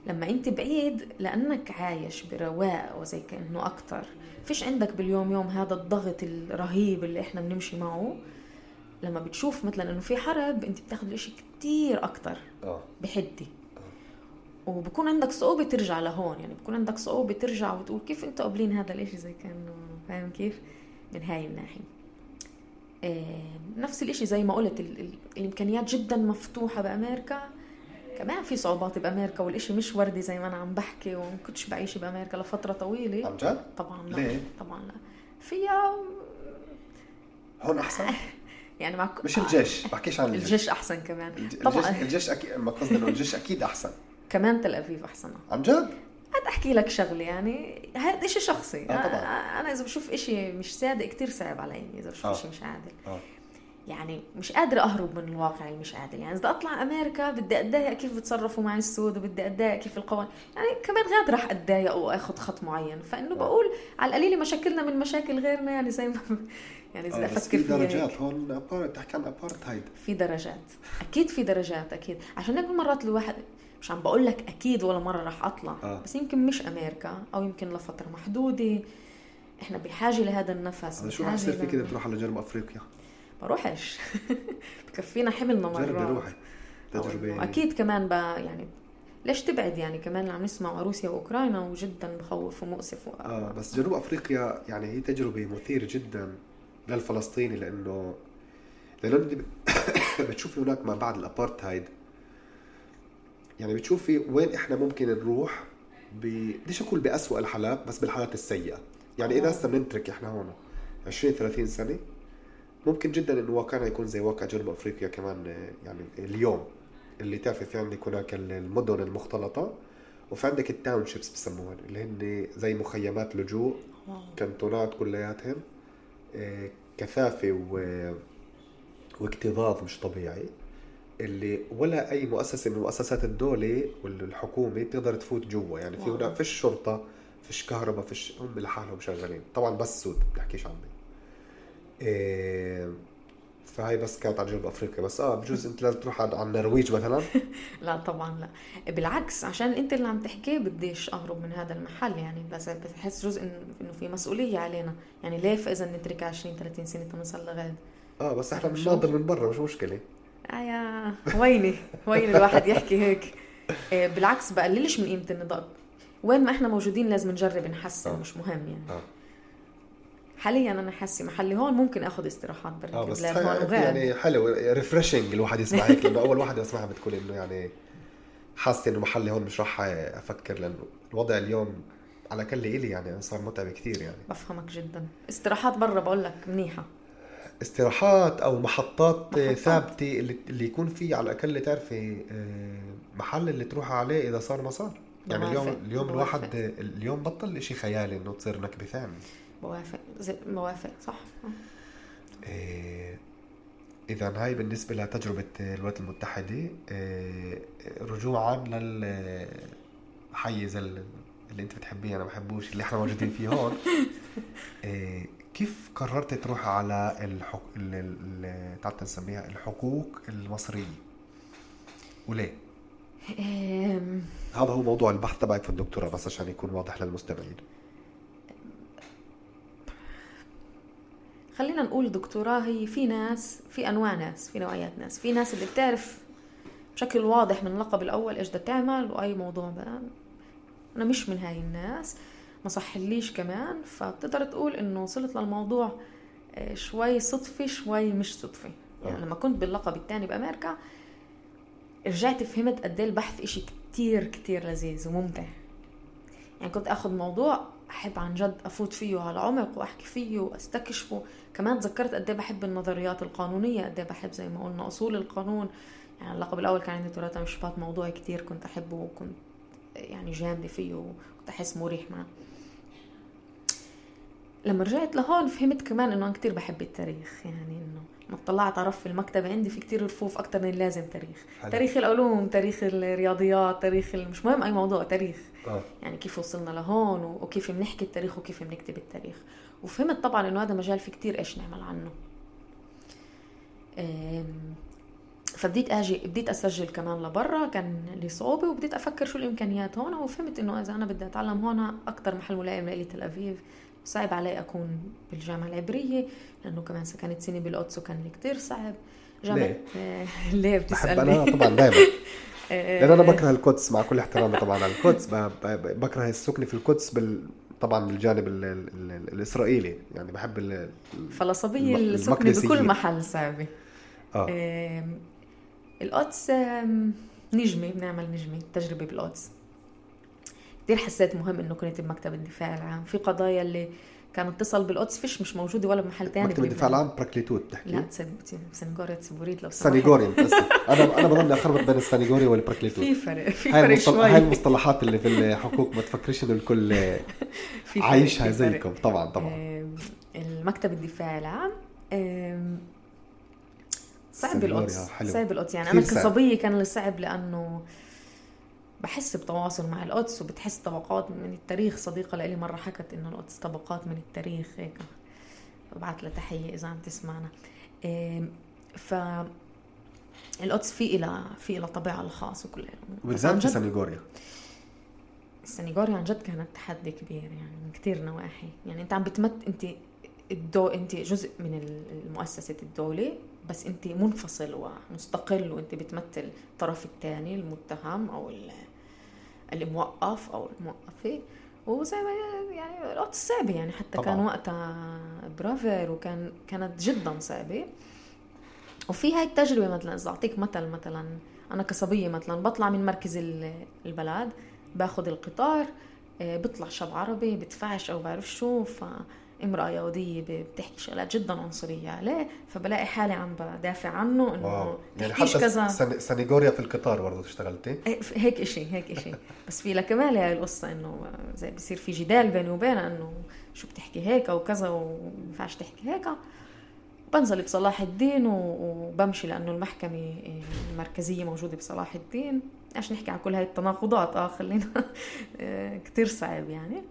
Speaker 2: لما أنت بعيد لأنك عايش برواق وزي كأنه أكتر فيش عندك باليوم يوم هذا الضغط الرهيب اللي إحنا بنمشي معه. لما بتشوف مثلا إنه في حرب أنت بتاخذ الإشي كتير أكتر
Speaker 1: آه.
Speaker 2: بحدي. وبكون عندك صعوبة ترجع لهون. يعني بكون عندك صعوبة ترجع وتقول كيف أنتوا قابلين هذا الإشي زي كأنه فاهم كيف؟ من هاي الناحية. آه نفس الإشي زي ما قلت ال ال الإمكانيات جدا مفتوحة بأمريكا. كمان في صعوبات بأمريكا والإشي مش وردي زي ما أنا عم بحكي وما كنتش بعيش بأمريكا لفترة طويلة.
Speaker 1: عن جد؟
Speaker 2: طبعا
Speaker 1: لا ليه؟
Speaker 2: طبعا لا. فيها
Speaker 1: هون أحسن؟
Speaker 2: يعني مع
Speaker 1: مش الجيش بحكيش عن
Speaker 2: الجيش. الجيش أحسن كمان.
Speaker 1: طبعا. الجيش, الجيش أكيد ما قصدي إنه الجيش أكيد أحسن.
Speaker 2: كمان تل ابيب أحسن.
Speaker 1: عن جد؟
Speaker 2: هاد أحكي لك شغلة يعني. هذا شيء شخصي.
Speaker 1: آه طبعا.
Speaker 2: أنا إذا بشوف شيء مش صادق كثير صعب علي إذا بشوف
Speaker 1: آه.
Speaker 2: شيء مش عادل.
Speaker 1: آه.
Speaker 2: يعني مش قادرة أهرب من الواقع اللي مش عادل. يعني إذا أطلع أمريكا بدي أتضايق كيف بتصرفوا مع السود وبدي أتضايق كيف القوانين يعني كمان غاد رح أتضايق وأخذ خط معين. فإنه بقول على القليلة مشاكلنا من مشاكل غيرنا يعني زي ما يعني إذا
Speaker 1: آه
Speaker 2: أفكر
Speaker 1: في. درجات هون أبار... تحكي عن أبارتهايد.
Speaker 2: في درجات. أكيد في درجات أكيد. عشان هيك مرات الواحد مش عم بقول لك أكيد ولا مرة رح أطلع.
Speaker 1: آه.
Speaker 2: بس يمكن مش أمريكا أو يمكن لفترة محدودة. إحنا بحاجة لهذا النفس
Speaker 1: شو رح يصير فيك إذا تروح على جنوب أفريقيا؟
Speaker 2: بروحش. بكفينا حملنا مرات
Speaker 1: جربي روحي. تجربة.
Speaker 2: أكيد كمان ب يعني ليش تبعد؟ يعني كمان اللي عم نسمع روسيا وأوكرانيا وجدا بخوف ومؤسف و...
Speaker 1: آه بس جنوب أفريقيا يعني هي تجربة مثيرة جدا للفلسطيني لأنه لأنه بتشوفي هناك ما بعد الأبارتهايد. يعني بتشوفي وين إحنا ممكن نروح ب بديش أقول بأسوأ الحالات بس بالحالات السيئة يعني إذا
Speaker 2: آه.
Speaker 1: هسه بنترك إحنا هون 20 30 سنة ممكن جدا إنه واقعنا يكون زي واقع جنوب أفريقيا كمان يعني اليوم اللي تعرفي في عندك هناك المدن المختلطة وفي عندك ال townships بسموها اللي هن زي مخيمات لجوء
Speaker 2: wow.
Speaker 1: كانتونات كلياتهم آه، كثافة و... واكتظاظ مش طبيعي اللي ولا أي مؤسسة من مؤسسات الدولة والحكومة بتقدر تفوت جوا. يعني في. هنا فيش شرطة فيش كهرباء فيش هم لحالهم شغالين. طبعا بس سود بحكيش عني إيه فهي بس كانت على جنوب أفريقيا. بس آه بجوز أنت لازم تروح على النرويج مثلا.
Speaker 2: لا طبعا لا. بالعكس عشان أنت اللي عم تحكيه بديش أهرب من هذا المحل. يعني بس بحس جزء إنه في مسؤولية علينا. يعني ليه فاذا نترك 20 30 سنة تنوصل لغاد
Speaker 1: آه بس إحنا
Speaker 2: مش
Speaker 1: بنناظر من برا مش مشكلة.
Speaker 2: آه يا ويني وين الواحد يحكي هيك. آه، بالعكس بقللش من قيمة النضال وين ما إحنا موجودين لازم نجرب نحسن
Speaker 1: آه.
Speaker 2: مش مهم يعني.
Speaker 1: آه.
Speaker 2: حاليا أنا حاسة محلي هون ممكن آخذ استراحات برا
Speaker 1: آه بس
Speaker 2: هون
Speaker 1: يعني حلو ريفرشنج الواحد يسمع هيك لأنه أول واحد يسمعها بتكون إنه يعني حاسة إنه محلي هون مش راح أفكر لأنه الوضع اليوم على كل إلي يعني صار متعب كثير يعني.
Speaker 2: بفهمك جدا. استراحات برا بقول لك منيحة.
Speaker 1: استراحات أو محطات,
Speaker 2: محطات.
Speaker 1: ثابتة اللي, اللي يكون في على الأقل تعرفي آه، محل اللي تروح عليه إذا صار ما صار يعني اليوم اليوم
Speaker 2: بوافق.
Speaker 1: الواحد اليوم بطل شيء خيالي إنه تصير نكبة ثانية
Speaker 2: بوافق زي بوافق صح آه.
Speaker 1: إيه، إذا هاي بالنسبة لتجربة الولايات المتحدة إيه، رجوعا لل حيز اللي أنت بتحبيه أنا بحبوش اللي إحنا موجودين فيه هون إيه كيف قررت تروح على الحق... تعال نسميها الحقوق المصرية؟ وليه؟ هذا هو موضوع البحث تبعك في الدكتوراه بس عشان يكون واضح للمستمعين.
Speaker 2: خلينا نقول دكتوراه هي في ناس في أنواع ناس في نوعيات ناس. في ناس اللي بتعرف بشكل واضح من اللقب الأول إيش بدها تعمل وأي موضوع بقى. أنا مش من هاي الناس. ما صحليش كمان فبتقدر تقول إنه وصلت للموضوع آه، شوي صدفي شوي مش صدفي. يعني لما كنت باللقب الثاني بأمريكا رجعت فهمت قد إيه البحث إشي كتير كتير لذيذ وممتع. يعني كنت آخذ موضوع أحب عن جد أفوت فيه على عمق وأحكي فيه وأستكشفه. كمان تذكرت قد إيه بحب النظريات القانونية قد إيه بحب زي ما قلنا أصول القانون. يعني اللقب الأول كان عندي تراث مشبات موضوعي كتير كنت أحبه وكنت يعني جامدة فيه وكنت أحس مريح معه. لما رجعت لهون فهمت كمان إنه أنا كثير بحب التاريخ. يعني إنه ما طلعت عرف في المكتبة عندي في كتير رفوف أكتر من اللازم تاريخ. حلو. تاريخ العلوم تاريخ الرياضيات تاريخ مش مهم أي موضوع تاريخ. آه. يعني كيف وصلنا لهون وكيف بنحكي التاريخ وكيف بنكتب التاريخ. وفهمت طبعا إنه هذا مجال في كتير إيش نعمل عنه. فبديت أجي بديت أسجل كمان لبرا كان لي صعوبة وبديت أفكر شو الإمكانيات هون. وفهمت إنه إذا أنا بدي أتعلم هون أكثر محل ملائم لي تل ابيب صعب علي أكون بالجامعة العبرية لأنه كمان سكنت سنة بالقدس وكان لي كثير صعب.
Speaker 1: جامعه ليه, ليه بتسألني؟ أنا طبعا دائما لأن أنا بكره القدس مع كل احترامي طبعا على القدس بكره السكن في القدس بال طبعا الجانب ال ال ال الإسرائيلي. يعني بحب
Speaker 2: الفلسطينيه السكنه بكل محل صعبه آه. القدس نجمة بنعمل نجمة تجربة بالقدس. كثير حسيت مهم إنه كنت بمكتب الدفاع العام. في قضايا اللي كان اتصل بالقدس فيش مش موجودة ولا بمحل ثاني
Speaker 1: مكتب الدفاع العام براكليتوت تحكي.
Speaker 2: لا סנגוריה ציבורית לא
Speaker 1: סנגוריה أنا أنا بضل اخربط بين ال סנגוריה وال פרקליטות.
Speaker 2: في فرق في فرق شوي.
Speaker 1: هاي المصطلحات اللي في الحقوق ما تفكريش إنه الكل عايشها زيكم. طبعا طبعا.
Speaker 2: المكتب الدفاع العام صعب بالقدس صعب بالقدس يعني أنا كصبيه كان صعب لأنه بحس بتواصل مع القدس وبتحس طبقات من التاريخ. صديقة لي مرة حكت إنه القدس طبقات من التاريخ. هيك ببعث لها تحية إذا عم تسمعنا. ف القدس في إلى في إلى طابعها الخاص وكل
Speaker 1: وبالذات في سنغوريا.
Speaker 2: السنغوريا عن جد كانت تحدي كبير يعني من كثير نواحي. يعني أنت عم بتمت أنت الدو أنت جزء من مؤسسه الدولة بس أنت منفصل ومستقل وأنت بتمثل الطرف الثاني المتهم أو الموقف أو الموقفة وزي ما يعني الوقت صعبة يعني حتى طبعا. كان وقتها برافر وكان كانت جدا صعبة وفي هاي التجربة مثلا إذا أعطيك مثل مثلا أنا كصبية مثلا بطلع من مركز البلد باخذ القطار آه، بيطلع شاب عربي بدفعش أو بعرف شو ف امرأة يهودية بتحكي شغلات جدا عنصرية عليه فبلاقي حالي عم بدافع عنه إنه
Speaker 1: يعني حتى كذا. سنغوريا في القطار برضه اشتغلتي؟
Speaker 2: إيه، هيك إشي هيك إشي. بس في كمان هاي القصة إنه زي بصير في جدال بيني وبينها إنه شو بتحكي هيك أو كذا وما تحكي هيك. بنزل بصلاح الدين وبمشي لأنه المحكمة المركزية موجودة بصلاح الدين. عشان نحكي على كل هاي التناقضات آه خلينا كتير صعب يعني.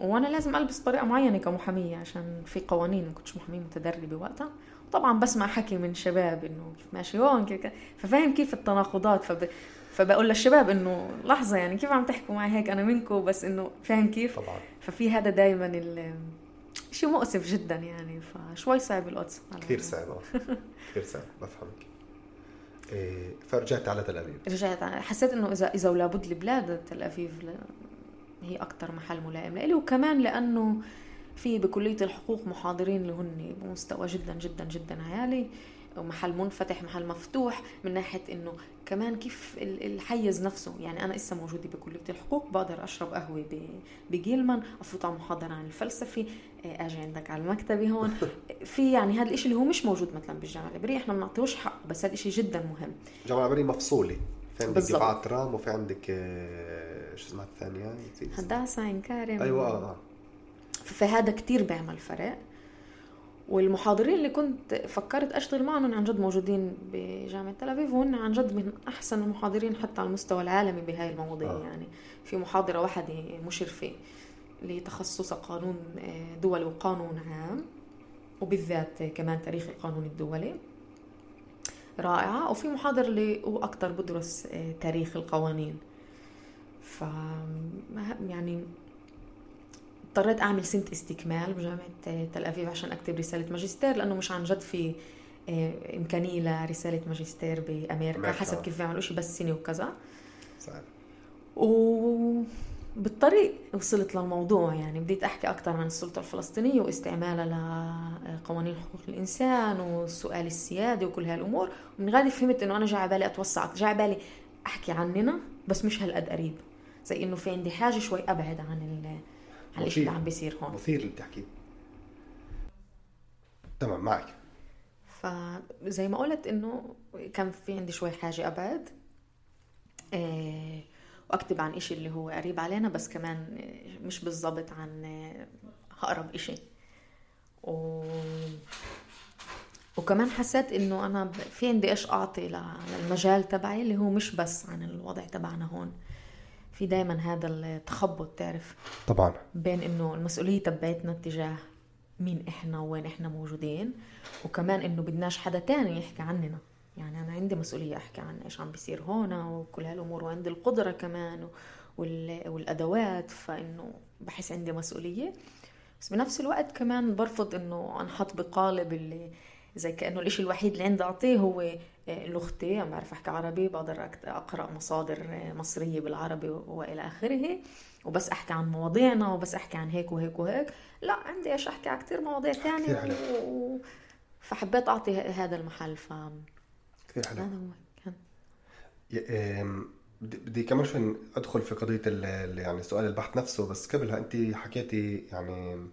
Speaker 2: وأنا لازم ألبس طريقة معينة كمحامية عشان في قوانين ما كنتش محاميه متدربة وقتها. وطبعا بسمع حكي من شباب إنه كيف ماشي هون كيف ففاهم كيف التناقضات. فب... فبقول للشباب إنه لحظة يعني كيف عم تحكوا معي هيك؟ أنا منكم بس إنه فاهم كيف؟
Speaker 1: طبعا.
Speaker 2: ففي هذا دائما ال... شيء مؤسف جدا يعني. فشوي صعب القدس.
Speaker 1: كثير صعب. كثير صعب. بفهمك. إيه فرجعت على تل ابيب
Speaker 2: رجعت حسيت إنه اذا إذا ولابد البلاد تل ابيب هي أكثر محل ملائم لإلي وكمان لأنه في بكلية الحقوق محاضرين اللي هن بمستوى جدا جدا جدا عالي ومحل منفتح محل مفتوح من ناحية إنه كمان كيف الحيز نفسه. يعني أنا لسه موجودة بكلية الحقوق بقدر أشرب قهوة بجيلمان افوت على محاضرة عن الفلسفة أجي عندك على المكتبة هون. في يعني هذا الإشي اللي هو مش موجود مثلا بالجامعة العبرية إحنا ما بنعطيهوش حق بس هذا الاشي جدا مهم.
Speaker 1: الجامعة العبرية مفصولة. في عندك دفاعات رام وفي عندك شو اسمها الثانية
Speaker 2: هندسة عين كارم
Speaker 1: أيوه آه
Speaker 2: فهذا كتير بيعمل فرق. والمحاضرين اللي كنت فكرت أشتغل معهم عن جد موجودين بجامعة تل ابيب وهن عن جد من أحسن المحاضرين حتى على المستوى العالمي بهاي المواضيع آه. يعني في محاضرة واحدة مشرفه لتخصص قانون آه، دولي وقانون عام وبالذات كمان تاريخ القانون الدولي. رائعة. وفي محاضر اللي هو أكتر بدرس آه، تاريخ القوانين. ف يعني اضطريت أعمل سنه استكمال بجامعة تل ابيب عشان أكتب رسالة ماجستير لأنه مش عن جد في آه، إمكانية لرسالة ماجستير بأمريكا مكة. حسب كيف بيعملوا شيء بس سنة وكذا. صحيح. و بالطريق وصلت للموضوع يعني بديت أحكي أكثر عن السلطة الفلسطينية واستعمالها لقوانين حقوق الإنسان والسؤال السيادي وكل هالأمور. ومن غادي فهمت إنه أنا جاي على بالي أتوسع جاي على بالي أحكي عننا بس مش هالقد قريب. زي إنه في عندي حاجة شوي أبعد عن عن الشيء اللي عم بيصير هون.
Speaker 1: مثير اللي بتحكيه تمام معك.
Speaker 2: فزي ما قلت إنه كان في عندي شوي حاجة أبعد. إيه وأكتب عن إشي اللي هو قريب علينا بس كمان مش بالضبط عن أقرب إشي. و... وكمان حسيت إنه أنا في عندي إيش أعطي للمجال تبعي اللي هو مش بس عن الوضع تبعنا هون. في دائما هذا التخبط تعرف؟
Speaker 1: طبعا.
Speaker 2: بين إنه المسؤولية تبعتنا اتجاه مين إحنا وين إحنا موجودين وكمان إنه بدناش حدا تاني يحكي عننا. يعني أنا عندي مسؤولية أحكي عن إيش عم بيصير هون وكل هالأمور وعندي القدرة كمان والأدوات فإنه بحس عندي مسؤولية. بس بنفس الوقت كمان برفض إنه أنحط بقالب اللي زي كأنه الإشي الوحيد اللي عندي أعطيه هو آه، لغتي عم بعرف أحكي عربي بقدر أقرأ مصادر آه، مصرية بالعربي وإلى آخره. وبس أحكي عن مواضيعنا وبس أحكي عن هيك وهيك وهيك. لا عندي إيش أحكي؟ عن كثير مواضيع ثانية و... فحبيت أعطي هذا المحل. ف
Speaker 1: كثير حلو. هذا هو. كان بدي كمان شوي أدخل في قضية يعني سؤال البحث نفسه. بس قبلها انت حكيتي يعني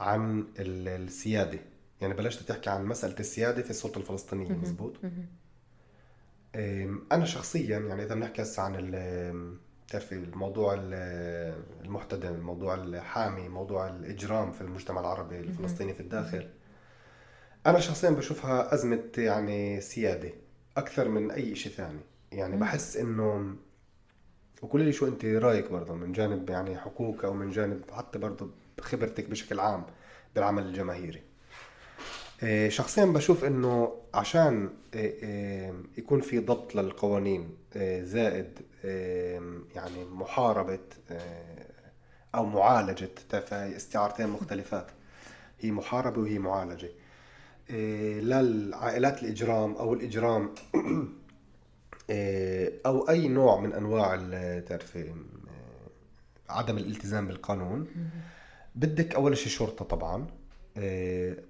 Speaker 1: عن السيادة. يعني بلشت تحكي عن مسألة السيادة في السلطة الفلسطينية مزبوط أنا شخصيا يعني إذا بنحكي هسه عن بتعرفي الموضوع المحتدم الموضوع الحامي موضوع الإجرام في المجتمع العربي الفلسطيني في الداخل أنا شخصيا بشوفها أزمة يعني سيادة أكثر من أي شيء ثاني. يعني بحس إنه وقولي لي شو أنت رأيك برضه من جانب يعني حقوق أو من جانب حتى برضه خبرتك بشكل عام بالعمل الجماهيري. شخصيا بشوف إنه عشان إيه، إيه، يكون في ضبط للقوانين زائد يعني محاربة أو معالجة استعارتين مختلفات. هي محاربة وهي معالجة. للعائلات الإجرام أو الإجرام أو أي نوع من أنواع عدم الالتزام بالقانون. بدك أول شيء شرطة طبعا. آه،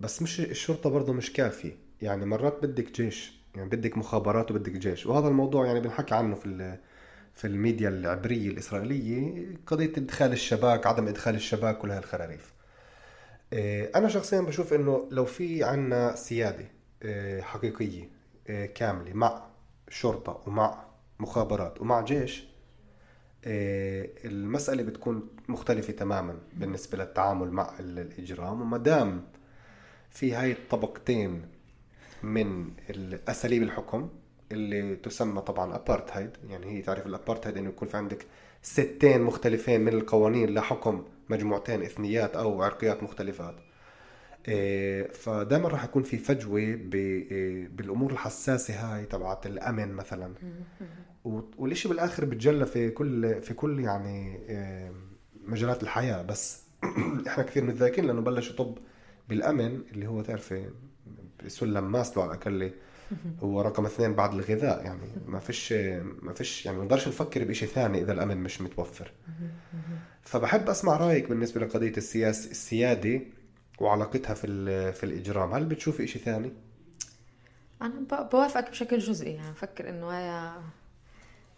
Speaker 1: بس مش الشرطة برضه مش كافي. يعني مرات بدك جيش يعني بدك مخابرات وبدك جيش. وهذا الموضوع يعني بنحكي عنه في في الميديا العبرية الإسرائيلية قضية إدخال الشباك عدم إدخال الشباك كل هالخراريف. آه، أنا شخصيا بشوف إنه لو في عنا سيادة آه، حقيقية كاملة مع شرطة ومع مخابرات ومع جيش آه، المسألة بتكون مختلفة تماما بالنسبة للتعامل مع الإجرام وما دام في هاي الطبقتين من أساليب الحكم اللي تسمى طبعا ابارتهايد يعني هي تعرف الابارتهايد إنه يكون في عندك ستين مختلفين من القوانين لحكم مجموعتين إثنيات أو عرقيات مختلفات. آه، فدائما راح يكون في فجوة آه، بالأمور الحساسة هاي تبعت الأمن مثلا. والشيء بالآخر بتجلى في كل في كل يعني آه، مجالات الحياة. بس إحنا كثير متذاكرين لأنه بلش يطب بالأمن اللي هو تعرفي سلم ماسلو على الاقل هو رقم اثنين بعد الغذاء. يعني ما فيش ما فيش يعني ما نقدرش نفكر بشيء ثاني إذا الأمن مش متوفر. فبحب أسمع رأيك بالنسبة لقضية السياسة السيادة. وعلاقتها في في الإجرام هل بتشوفي شيء ثاني؟
Speaker 2: أنا بوافقك بشكل جزئي يعني بفكر إنه هي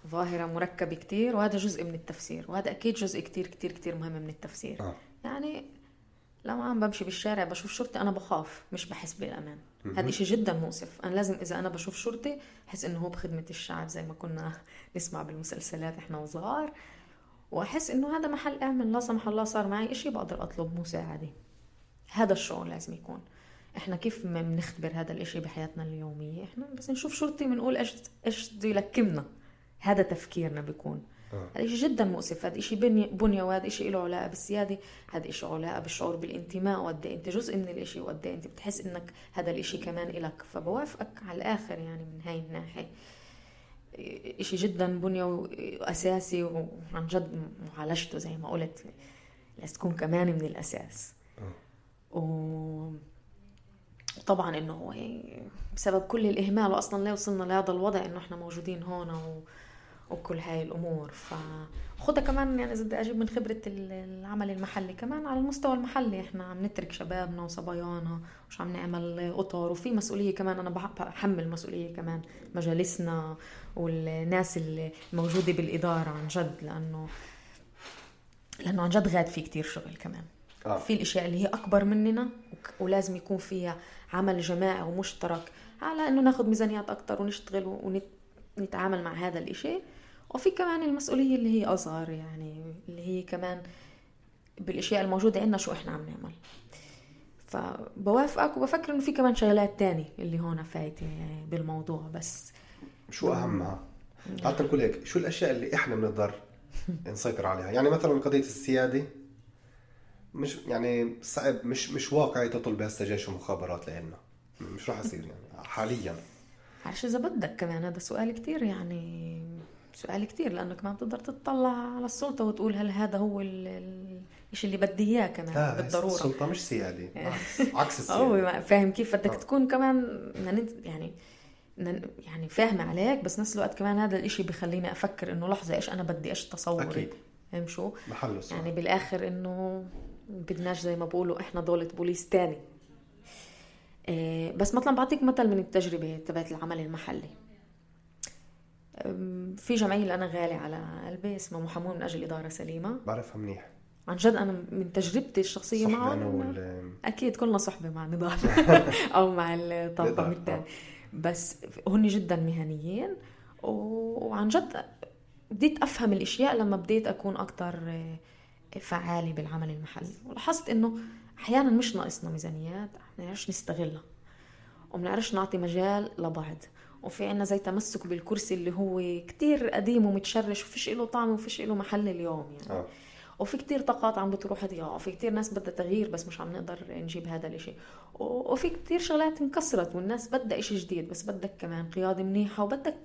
Speaker 2: ظاهرة مركبة كتير وهذا جزء من التفسير وهذا أكيد جزء كتير كتير كتير مهم من التفسير. آه. يعني لما عم بمشي بالشارع بشوف شرطي أنا بخاف مش بحس بالأمان. هذا إشي جدا مؤسف. أنا لازم إذا أنا بشوف شرطي أحس إنه هو بخدمة الشعب زي ما كنا نسمع بالمسلسلات إحنا وصغار. وأحس إنه هذا محل آمن لا سمح الله صار معي إشي بقدر أطلب مساعدة هذا الشعور لازم يكون. إحنا كيف ما بنختبر هذا الإشي بحياتنا اليومية؟ إحنا بس نشوف شرطي بنقول إيش إيش بده يلكمنا. هذا تفكيرنا بيكون. آه. هذا شيء جدا مؤسف. هذا شيء بني بنية وهذا شيء له علاقة بالسيادة هذا شيء له علاقة بالشعور بالانتماء. وقد إيه أنت جزء من الإشي وقد إيه أنت بتحس إنك هذا الإشي كمان إلك. فبوافقك على الآخر يعني من هاي الناحية. إشي جدا بنية وأساسي وعن جد معالجته زي ما قلت. لازم تكون كمان من الأساس. و... وطبعا إنه بسبب كل الإهمال واصلا ليه وصلنا لهذا الوضع إنه إحنا موجودين هون و... وكل هاي الأمور. فخدها كمان يعني إذا بدي أجيب من خبرة العمل المحلي كمان على المستوى المحلي إحنا عم نترك شبابنا وصبايانا وش عم نعمل اطر وفي مسؤولية كمان أنا بحمل مسؤولية كمان مجالسنا والناس الموجوده بالإدارة عن جد لأنه لأنه عن جد غاد في كتير شغل كمان. آه. في الأشياء اللي هي أكبر مننا ولازم يكون فيها عمل جماعي ومشترك على إنه ناخذ ميزانيات أكثر ونشتغل ونتعامل مع هذا الإشي وفي كمان المسؤولية اللي هي أصغر يعني اللي هي كمان بالأشياء الموجودة عندنا شو إحنا عم نعمل فبوافقك وبفكر إنه في كمان شغلات تانية اللي هون فايتة يعني بالموضوع بس
Speaker 1: شو أهمها؟ حتى نقول هيك شو الأشياء اللي إحنا بنقدر نسيطر عليها يعني مثلا قضية السيادة مش يعني صعب مش مش واقعي تطلب هسه جيش ومخابرات لنا مش راح يصير يعني حاليا.
Speaker 2: عارف إذا بدك كمان هذا سؤال كتير يعني سؤال كتير لأنك ما بتقدر تطلع على السلطة وتقول هل هذا هو الشيء اللي بدي إياه كمان
Speaker 1: لا بالضرورة. السلطة مش سيادة. عكس السيادة.
Speaker 2: فاهم كيف بدك آه. تكون كمان يعني يعني فاهمة عليك بس نفس الوقت كمان هذا الإشي بخليني أفكر إنه لحظة إيش أنا بدي إيش تصوري؟ أكيد. فاهم شو؟ محله. يعني بالآخر إنه بدناش زي ما بقولوا إحنا دولة بوليس تاني. إيه بس مثلا بعطيك مثل من التجربة تبعت العمل المحلي. في جمعية اللي أنا غالي على قلبي اسمها محامون من أجل إدارة سليمة.
Speaker 1: بعرفها منيح.
Speaker 2: عن جد أنا من تجربتي الشخصية معه أنا وال... أكيد كلنا صحبة مع نضال أو مع الطاقم الثاني بس هن جدا مهنيين وعن جد بديت أفهم الأشياء لما بديت أكون أكثر آه، فعالة بالعمل المحلي. ولاحظت إنه أحيانا مش ناقصنا ميزانيات بنعرفش نستغلها؟ وبنعرفش نعطي مجال لبعض. وفي عنا زي تمسك بالكرسي اللي هو كتير قديم ومتشرش وفيش له طعم وفيش له محل اليوم يعني. آه. وفي كتير طاقات عم بتروح ضياع وفي كتير ناس بدها تغيير بس مش عم نقدر نجيب هذا الإشي. وفي كتير شغلات انكسرت والناس بدها إشي جديد بس بدك كمان قيادة منيحة وبدك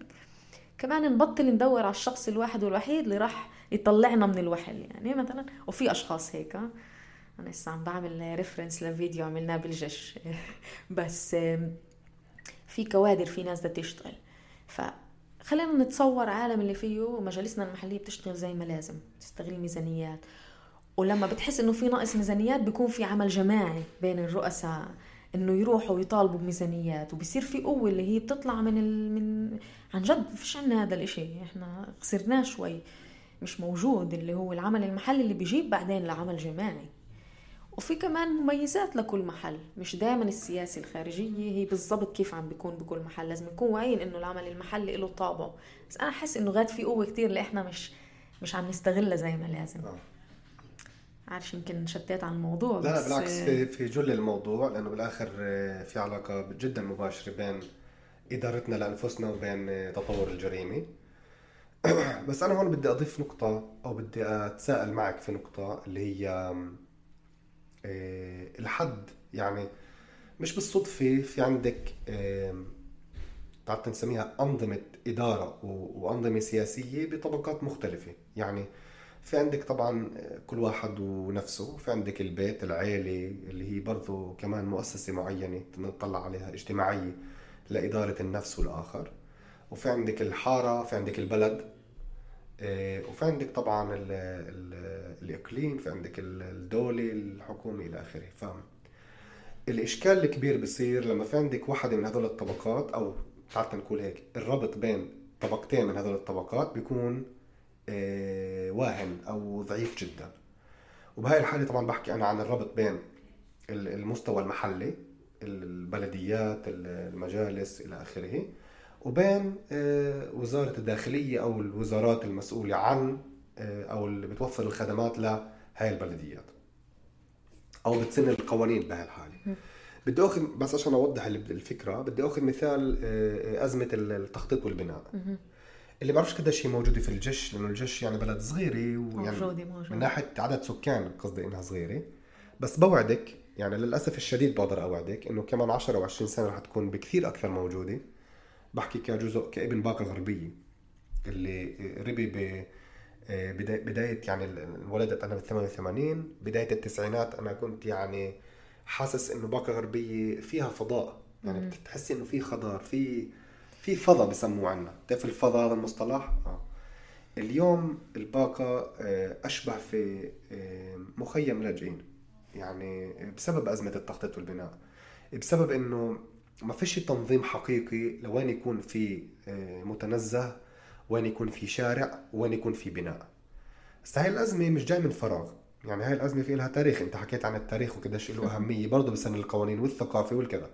Speaker 2: كمان نبطل ندور على الشخص الواحد والوحيد اللي راح يطلعنا من الوحل يعني مثلا. وفي أشخاص هيك أنا لسه عم بعمل ريفرنس لفيديو عملناه بالجيش. بس في كوادر في ناس بدها تشتغل. فخلينا نتصور عالم اللي فيه مجالسنا المحلية بتشتغل زي ما لازم تستغل ميزانيات ولما بتحس إنه في ناقص ميزانيات بيكون في عمل جماعي بين الرؤساء إنه يروحوا ويطالبوا بميزانيات. وبصير في قوة اللي هي بتطلع من ال... من عن جد فيش عنا هذا الإشي. إحنا خسرناه شوي. مش موجود اللي هو العمل المحلي اللي بيجيب بعدين لعمل جماعي. وفي كمان مميزات لكل محل مش دائما السياسة الخارجية هي بالضبط كيف عم بيكون بكل محل لازم نكون واعيين إنه العمل المحلي له طابعه. بس أنا احس إنه غاد في قوة كتير اللي إحنا مش مش عم نستغلها زي ما لازم. آه. عارف يمكن شتيت عن الموضوع
Speaker 1: لا بس بالعكس في في جل الموضوع لأنه بالآخر آه، في علاقة جدا مباشرة بين إدارتنا لأنفسنا وبين آه، تطور الجريمة. بس أنا هون بدي أضيف نقطة أو بدي أتساءل معك في نقطة اللي هي آه، الحد. يعني مش بالصدفة في عندك تعال نسميها أنظمة إدارة وأنظمة سياسية بطبقات مختلفة. يعني في عندك طبعا آه، كل واحد ونفسه. في عندك البيت العيلة اللي هي برضو كمان مؤسسة معينة نطلع عليها اجتماعية لإدارة النفس والآخر. وفي عندك الحارة في عندك البلد آه، وفي عندك طبعا ال ال الإقليم في عندك الدولة الحكومة إلى آخره. ف الإشكال الكبير بصير لما في عندك واحدة من هذول الطبقات أو تعال نقول هيك الربط بين طبقتين من هذول الطبقات بيكون آه، واهن أو ضعيف جدا. وبهاي الحالة طبعا بحكي أنا عن الربط بين المستوى المحلي البلديات المجالس إلى آخره وبين آه، وزارة الداخلية أو الوزارات المسؤولة عن آه، أو اللي بتوفر الخدمات لهاي البلديات. أو بتسن القوانين بهالحالة. بدي آخذ بس عشان أوضح الفكرة بدي آخذ مثال آه، أزمة التخطيط والبناء. اللي بعرفش قديش هي موجودة في الجش لأنه الجش يعني بلد صغيرة ويعني موجودة موجودة. من ناحية عدد سكان قصدي إنها صغيرة. بس بوعدك يعني للأسف الشديد بقدر أوعدك إنه كمان 10 أو 20 سنة رح تكون بكثير أكثر موجودة. بحكي كجزء كابن باقه غربيه اللي ربي ب آه، بداية يعني انولدت أنا بال 88 بداية التسعينات أنا كنت يعني حاسس إنه باقة غربية فيها فضاء. يعني بتحسي إنه في خضار في في فضاء بسموه عنا. بتعرف الفضاء هذا المصطلح؟ آه. اليوم الباقة آه، أشبه في مخيم لاجئين. يعني بسبب أزمة التخطيط والبناء. بسبب إنه ما فيش تنظيم حقيقي لوين يكون في متنزه وين يكون في شارع وين يكون في بناء. بس هاي الأزمة مش جاي من فراغ. يعني هاي الأزمة في لها تاريخ. أنت حكيت عن التاريخ وقديش له أهمية برضه بسن القوانين والثقافة والكذا.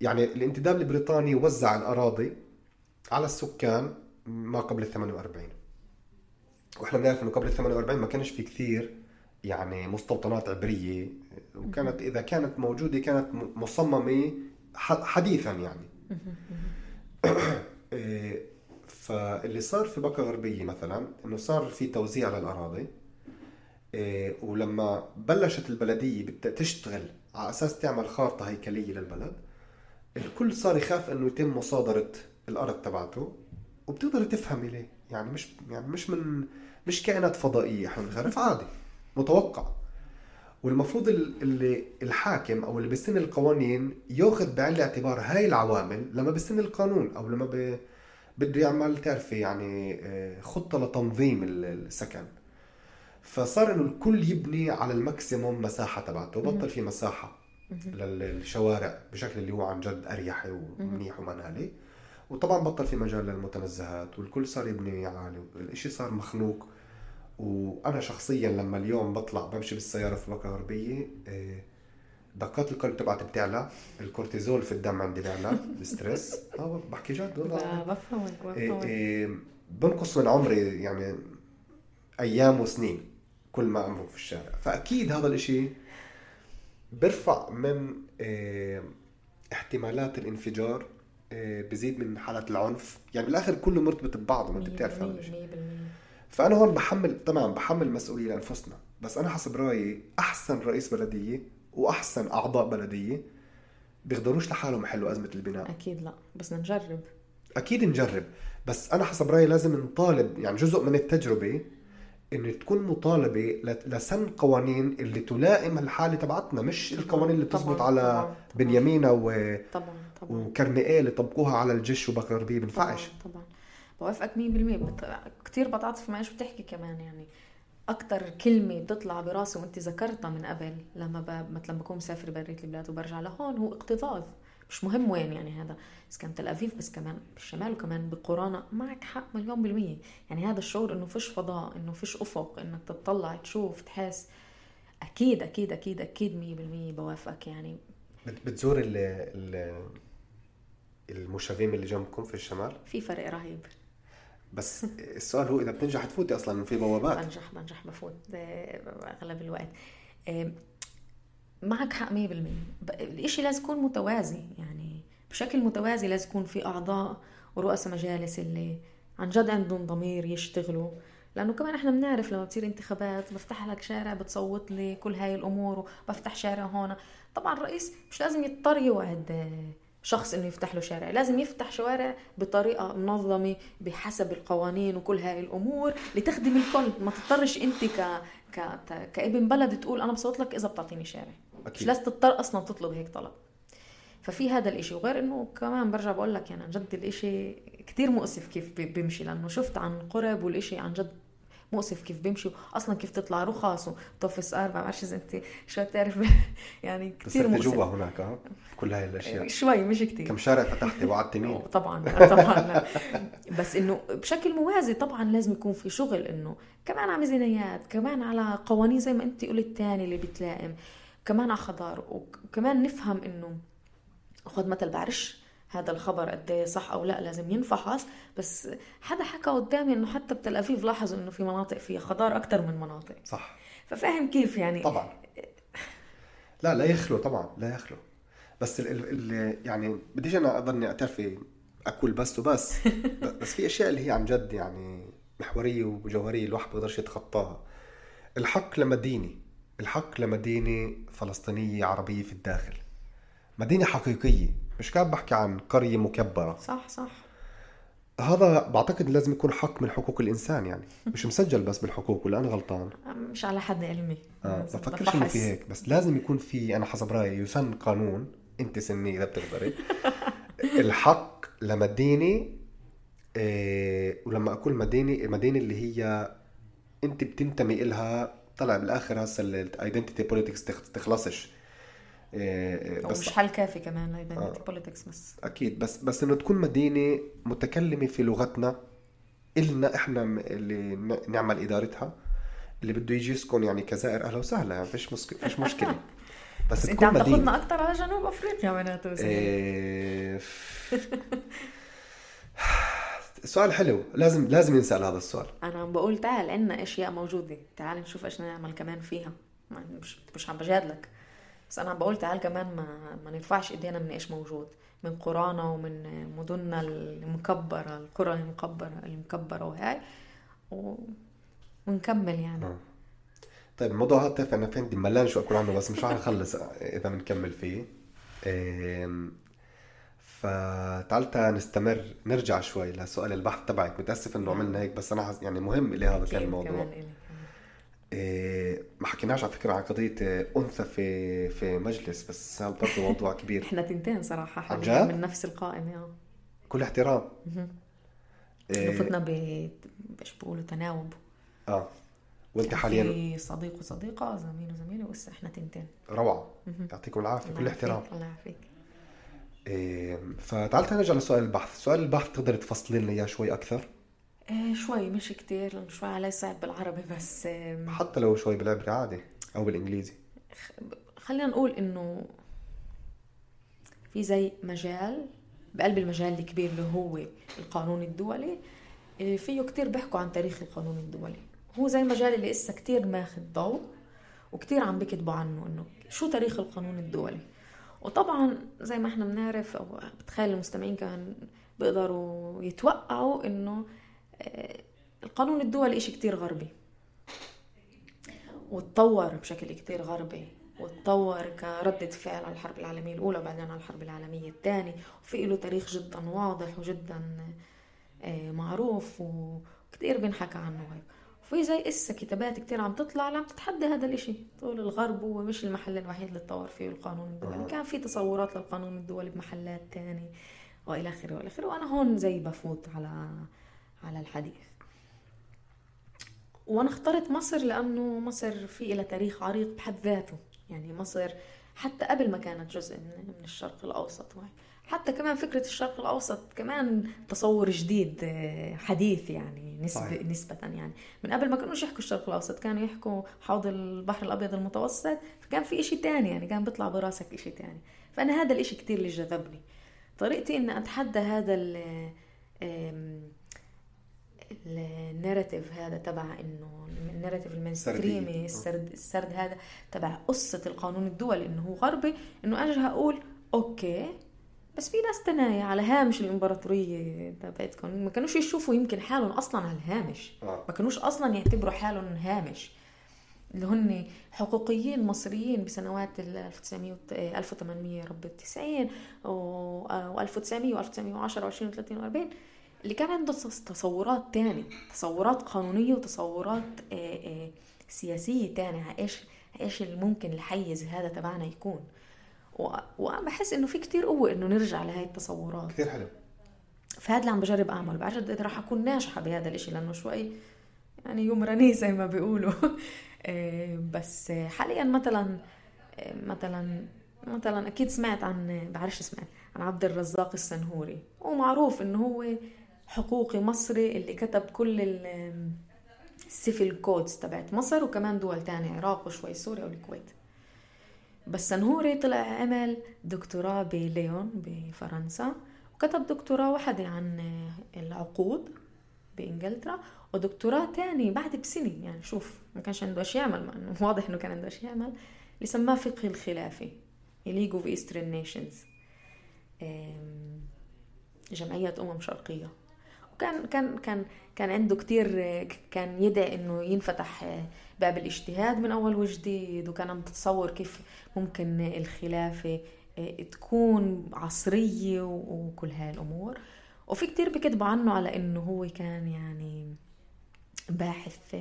Speaker 1: يعني الانتداب البريطاني وزع الأراضي على السكان ما قبل ال 48 وإحنا بنعرف إنه قبل ال 48 ما كانش في كثير يعني مستوطنات عبرية. وكانت إذا كانت موجودة كانت مصممة حديثا يعني. إيه، فاللي صار في بقى غربية مثلا إنه صار في توزيع للأراضي. إيه ولما بلشت البلدية بدها تشتغل على أساس تعمل خارطة هيكلية للبلد الكل صار يخاف إنه يتم مصادرة الأرض تبعته. وبتقدر تفهمي ليه. يعني مش يعني مش من مش كائنات فضائية إحنا بنعرف عادي متوقع. والمفروض اللي الحاكم أو اللي بيسن القوانين ياخذ بعين الاعتبار هاي العوامل لما بيسن القانون أو لما بي بده يعمل تعرفي يعني آه، خطة لتنظيم السكن. فصار إنه الكل يبني على ال maximum مساحة تبعته بطل في مساحة للشوارع بشكل اللي هو عن جد اريحي ومنيح ومنالي وطبعا بطل في مجال للمتنزهات والكل صار يبني عالي الإشي صار مخنوق وأنا شخصيا لما اليوم بطلع بمشي بالسيارة في بكا غربية آه، دقات القلب تبعتي بتعلى الكورتيزول في الدم عندي بيعلى ال stress. آه بحكي جد
Speaker 2: والله بفهمك بفهمك إيه
Speaker 1: إيه بنقص من عمري يعني أيام وسنين كل ما امرق في الشارع. فأكيد هذا الإشي بيرفع من إيه احتمالات الانفجار إيه بزيد من حالات العنف. يعني بالآخر كله مرتبط ببعضه ما أنت بتعرف هذا الشيء فأنا هون بحمل طبعا بحمل مسؤولية لأنفسنا بس أنا حسب رأيي أحسن رئيس بلدية وأحسن أعضاء بلدية بيقدروش لحالهم يحلوا أزمة البناء.
Speaker 2: أكيد لا بس نجرب.
Speaker 1: أكيد نجرب بس أنا حسب رأيي لازم نطالب يعني جزء من التجربة انه تكون مطالبة لسن قوانين اللي تلائم الحاله تبعتنا مش القوانين اللي بتزبط على طبعاً بنيامينا و طبعا طبعا. وكرمئيه اللي طبقوها على الجيش وبكر غربيه بنفعش
Speaker 2: طبعا طبعا. بوافقك 100% بت... كثير بتعاطف معي شو بتحكي كمان يعني. أكثر كلمة بتطلع براسي وانت ذكرتها من قبل لما ب... مثلا بكون مسافر بريت البلاد وبرجع لهون هو اكتظاظ مش مهم وين يعني هذا. بس كان تل ابيب بس كمان بالشمال وكمان بقرانا معك حق مليون بالمية. يعني هذا الشعور إنه فيش فضاء إنه فيش أفق إنك تطلع تشوف تحس. أكيد أكيد أكيد أكيد مية بالمية بوافقك يعني.
Speaker 1: بتزور ال ال المشاغبين اللي جنبكم في الشمال؟
Speaker 2: في فرق رهيب.
Speaker 1: بس السؤال هو إذا بتنجح تفوتي أصلا في بوابات.
Speaker 2: بنجح بنجح بفوت أغلب الوقت. معك حق 100% الإشي لازم يكون متوازي يعني بشكل متوازي لازم يكون في أعضاء ورؤساء مجالس اللي عن جد عندهم ضمير يشتغلوا. لأنه كمان إحنا بنعرف لما بتصير انتخابات بفتح لك شارع بتصوت لي كل هاي الأمور وبفتح شارع هون. طبعا الرئيس مش لازم يضطر يوعد شخص إنه يفتح له شارع. لازم يفتح شوارع بطريقة منظمة بحسب القوانين وكل هاي الأمور لتخدم الكل. ما تضطرش أنت ك... ك... كابن بلد تقول أنا بصوت لك إذا بتعطيني شارع. أكيد. مش لازم تضطر أصلا تطلب هيك طلب. ففي هذا الإشي. وغير إنه كمان برجع بقول لك يعني عن جد الإشي كتير مؤسف كيف بيمشي لأنه شفت عن قرب والإشي عن جد مؤسف كيف بيمشي أصلا كيف تطلع رخص وطفس ار ما بعرفش إذا أنت شو بتعرف يعني كثير
Speaker 1: مؤسف. جوا هناك كل هاي الأشياء.
Speaker 2: شوي مش كثير
Speaker 1: كم شارع فتحتي وعدتي مين؟
Speaker 2: طبعا طبعا بس إنه بشكل موازي طبعا لازم يكون في شغل إنه كمان على ميزانيات كمان على قوانين زي ما أنت قلت تاني اللي بتلائم كمان على خضار وكمان نفهم إنه خد مثل بعرفش هذا الخبر قد إيه صح أو لا لازم ينفحص بس حدا حكى قدامي إنه حتى بتل ابيب لاحظوا إنه في مناطق فيها خضار أكثر من مناطق.
Speaker 1: صح.
Speaker 2: ففاهم كيف يعني؟
Speaker 1: طبعا. لا لا يخلو طبعا لا يخلو. بس ال ال يعني بديش أنا أضلني اعترفي أكل بس وبس. بس في أشياء اللي هي عن جد يعني محورية وجوهرية الواحد بيقدرش يتخطاها. الحق لمدينة. الحق لمدينة فلسطينية عربية في الداخل. مدينة حقيقية. مش كان بحكي عن قرية مكبرة.
Speaker 2: صح صح.
Speaker 1: هذا بعتقد لازم يكون حق من حقوق الإنسان يعني. مش مسجل بس بالحقوق ولا أنا غلطان؟
Speaker 2: مش على حد علمي.
Speaker 1: آه بفكرش انه في هيك. بس لازم يكون في أنا حسب رأيي يسن قانون. أنت سني إذا بتقدري. الحق لمدينه إيه ولما أقول مدينه المدينة اللي هي أنت بتنتمي إلها طلع بالآخر هسه ال identity politics
Speaker 2: تخلصش. بس مش حل كافي كمان ال identity politics بس.
Speaker 1: أكيد بس بس إنه تكون مدينة متكلمة في لغتنا إلنا إحنا اللي نعمل إدارتها اللي بده يجي يسكن يعني كزائر أهلا وسهلا يعني فيش مشكله فيش مشكلة.
Speaker 2: بس, بس أنت عم تاخذنا أكثر على جنوب أفريقيا معناته إيه...
Speaker 1: سؤال حلو. لازم لازم ينسأل هذا السؤال.
Speaker 2: أنا عم بقول تعال عندنا أشياء موجودة تعال نشوف إيش نعمل كمان فيها. مش مش عم بجادلك. بس أنا عم بقول تعال كمان ما ما نرفعش إيدينا من إيش موجود؟ من قرانا ومن مدننا المكبرة القرى المكبره المكبرة وهاي و... ونكمل يعني. آه.
Speaker 1: طيب الموضوع هذا أنا فهمت ملان شو أقول عنه بس مش رح نخلص إذا بنكمل فيه. فتعال نستمر نرجع شوي لسؤال البحث تبعك. متأسف إنه عملنا هيك بس أنا يعني مهم لي هذا كان الموضوع. إيه ما حكيناش على فكرة عن قضية أنثى في في مجلس بس هذا برضه موضوع كبير.
Speaker 2: إحنا تنتين صراحة حاليا من نفس القائمه
Speaker 1: كل احترام.
Speaker 2: إيه فتنا ب إيش بيقولوا تناوب.
Speaker 1: آه. وأنت حاليا؟
Speaker 2: في صديق وصديقة زميل وزميلة وهسه إحنا تنتين.
Speaker 1: روعة. يعطيكم العافية كل احترام.
Speaker 2: الله يعافيك.
Speaker 1: إيه فتعال نرجع لسؤال البحث. سؤال البحث تقدر تفصلي لنا إياه شوي أكثر؟
Speaker 2: إيه شوي مش كتير لأنه شوي علي صعب بالعربي بس
Speaker 1: حتى لو شوي بالعبري عادي أو بالإنجليزي.
Speaker 2: خلينا نقول إنه في زي مجال بقلب المجال الكبير اللي هو القانون الدولي إيه، فيه كتير بيحكوا عن تاريخ القانون الدولي. هو زي المجال اللي لسه كتير ماخذ ضوء وكتير عم بكتبوا عنه إنه شو تاريخ القانون الدولي. وطبعا زي ما إحنا بنعرف أو بتخيل المستمعين كمان بيقدروا يتوقعوا إنه آه، القانون الدولي إشي كتير غربي. وتطور بشكل كتير غربي. وتطور كردة فعل على الحرب العالمية الأولى وبعدين على الحرب العالمية الثانية. وفي له تاريخ جدا واضح وجدا آه، معروف وكتير بنحكى عنه هيك. وفي زي اسا كتابات كتير عم تطلع عم تتحدى هذا الإشي. تقول الغرب هو مش المحل الوحيد اللي تطور فيه القانون الدولي. آه. كان في تصورات للقانون الدولي بمحلات تانية وإلى آخره وإلى آخره. وأنا هون زي بفوت على على الحديث. وأنا اخترت مصر لأنه مصر في لها تاريخ عريق بحد ذاته. يعني مصر حتى قبل ما كانت جزء من الشرق الأوسط. حتى كمان فكرة الشرق الأوسط كمان تصور جديد حديث يعني نسبة نسبة يعني. من قبل ما كانوش يحكوا الشرق الأوسط كانوا يحكوا حوض البحر الأبيض المتوسط فكان في إشي تاني يعني كان بيطلع براسك إشي تاني. فأنا هذا الإشي كتير اللي جذبني طريقتي إن أتحدى هذا ال narrative هذا تبع إنه ال narrative ال mainstream ي السرد السرد هذا تبع قصة القانون الدولي إنه هو غربي إنه أجي أقول okay بس في ناس تانية على هامش الإمبراطورية تبعتكم ما كانوش يشوفوا يمكن حالهم أصلا على الهامش.
Speaker 1: آه.
Speaker 2: ما كانوش أصلا يعتبروا حالهم هامش. اللي هن حقوقيين مصريين بسنوات ال 1900 1800 رب 90 و 1900 و 1910 و 20 و 30 و 40 اللي كان عنده تصورات تانية تصورات قانونية وتصورات آه، آه، سياسية تانية إيش إيش اللي ممكن الحيز هذا تبعنا يكون. وأنا بحس إنه في كتير قوة إنه نرجع لهي التصورات.
Speaker 1: كثير حلو.
Speaker 2: فهذا اللي عم بجرب أعمل. بعرف اذا راح أكون ناجحة بهذا الإشي لأنه شوي يعني יומרני زي ما بيقولوا. إيه، بس حاليا مثلا مثلا مثلا أكيد سمعت عن بعرفش سمعت عن عبد الرزاق السنهوري. ومعروف إنه هو حقوقي مصري اللي كتب كل ال civil codes تبعت مصر وكمان دول تانية العراق وشوي سوريا والكويت. بس سنهوري طلع عمل دكتوراه بليون بفرنسا وكتب دكتوراه واحدة عن العقود بإنجلترا ودكتوراه تاني بعد بسنة يعني شوف ما كانش عنده إيش يعمل واضح إنه كان عنده إيش يعمل اللي سماه فقه الخلافي League of Eastern Nations جمعية أمم شرقية. وكان كان كان كان عنده كتير كان يدعي إنه ينفتح باب الاجتهاد من أول وجديد وكان عم تتصور كيف ممكن الخلافة تكون عصرية وكل هاي الأمور وفي كتير بكتبوا عنه على إنه هو كان يعني باحث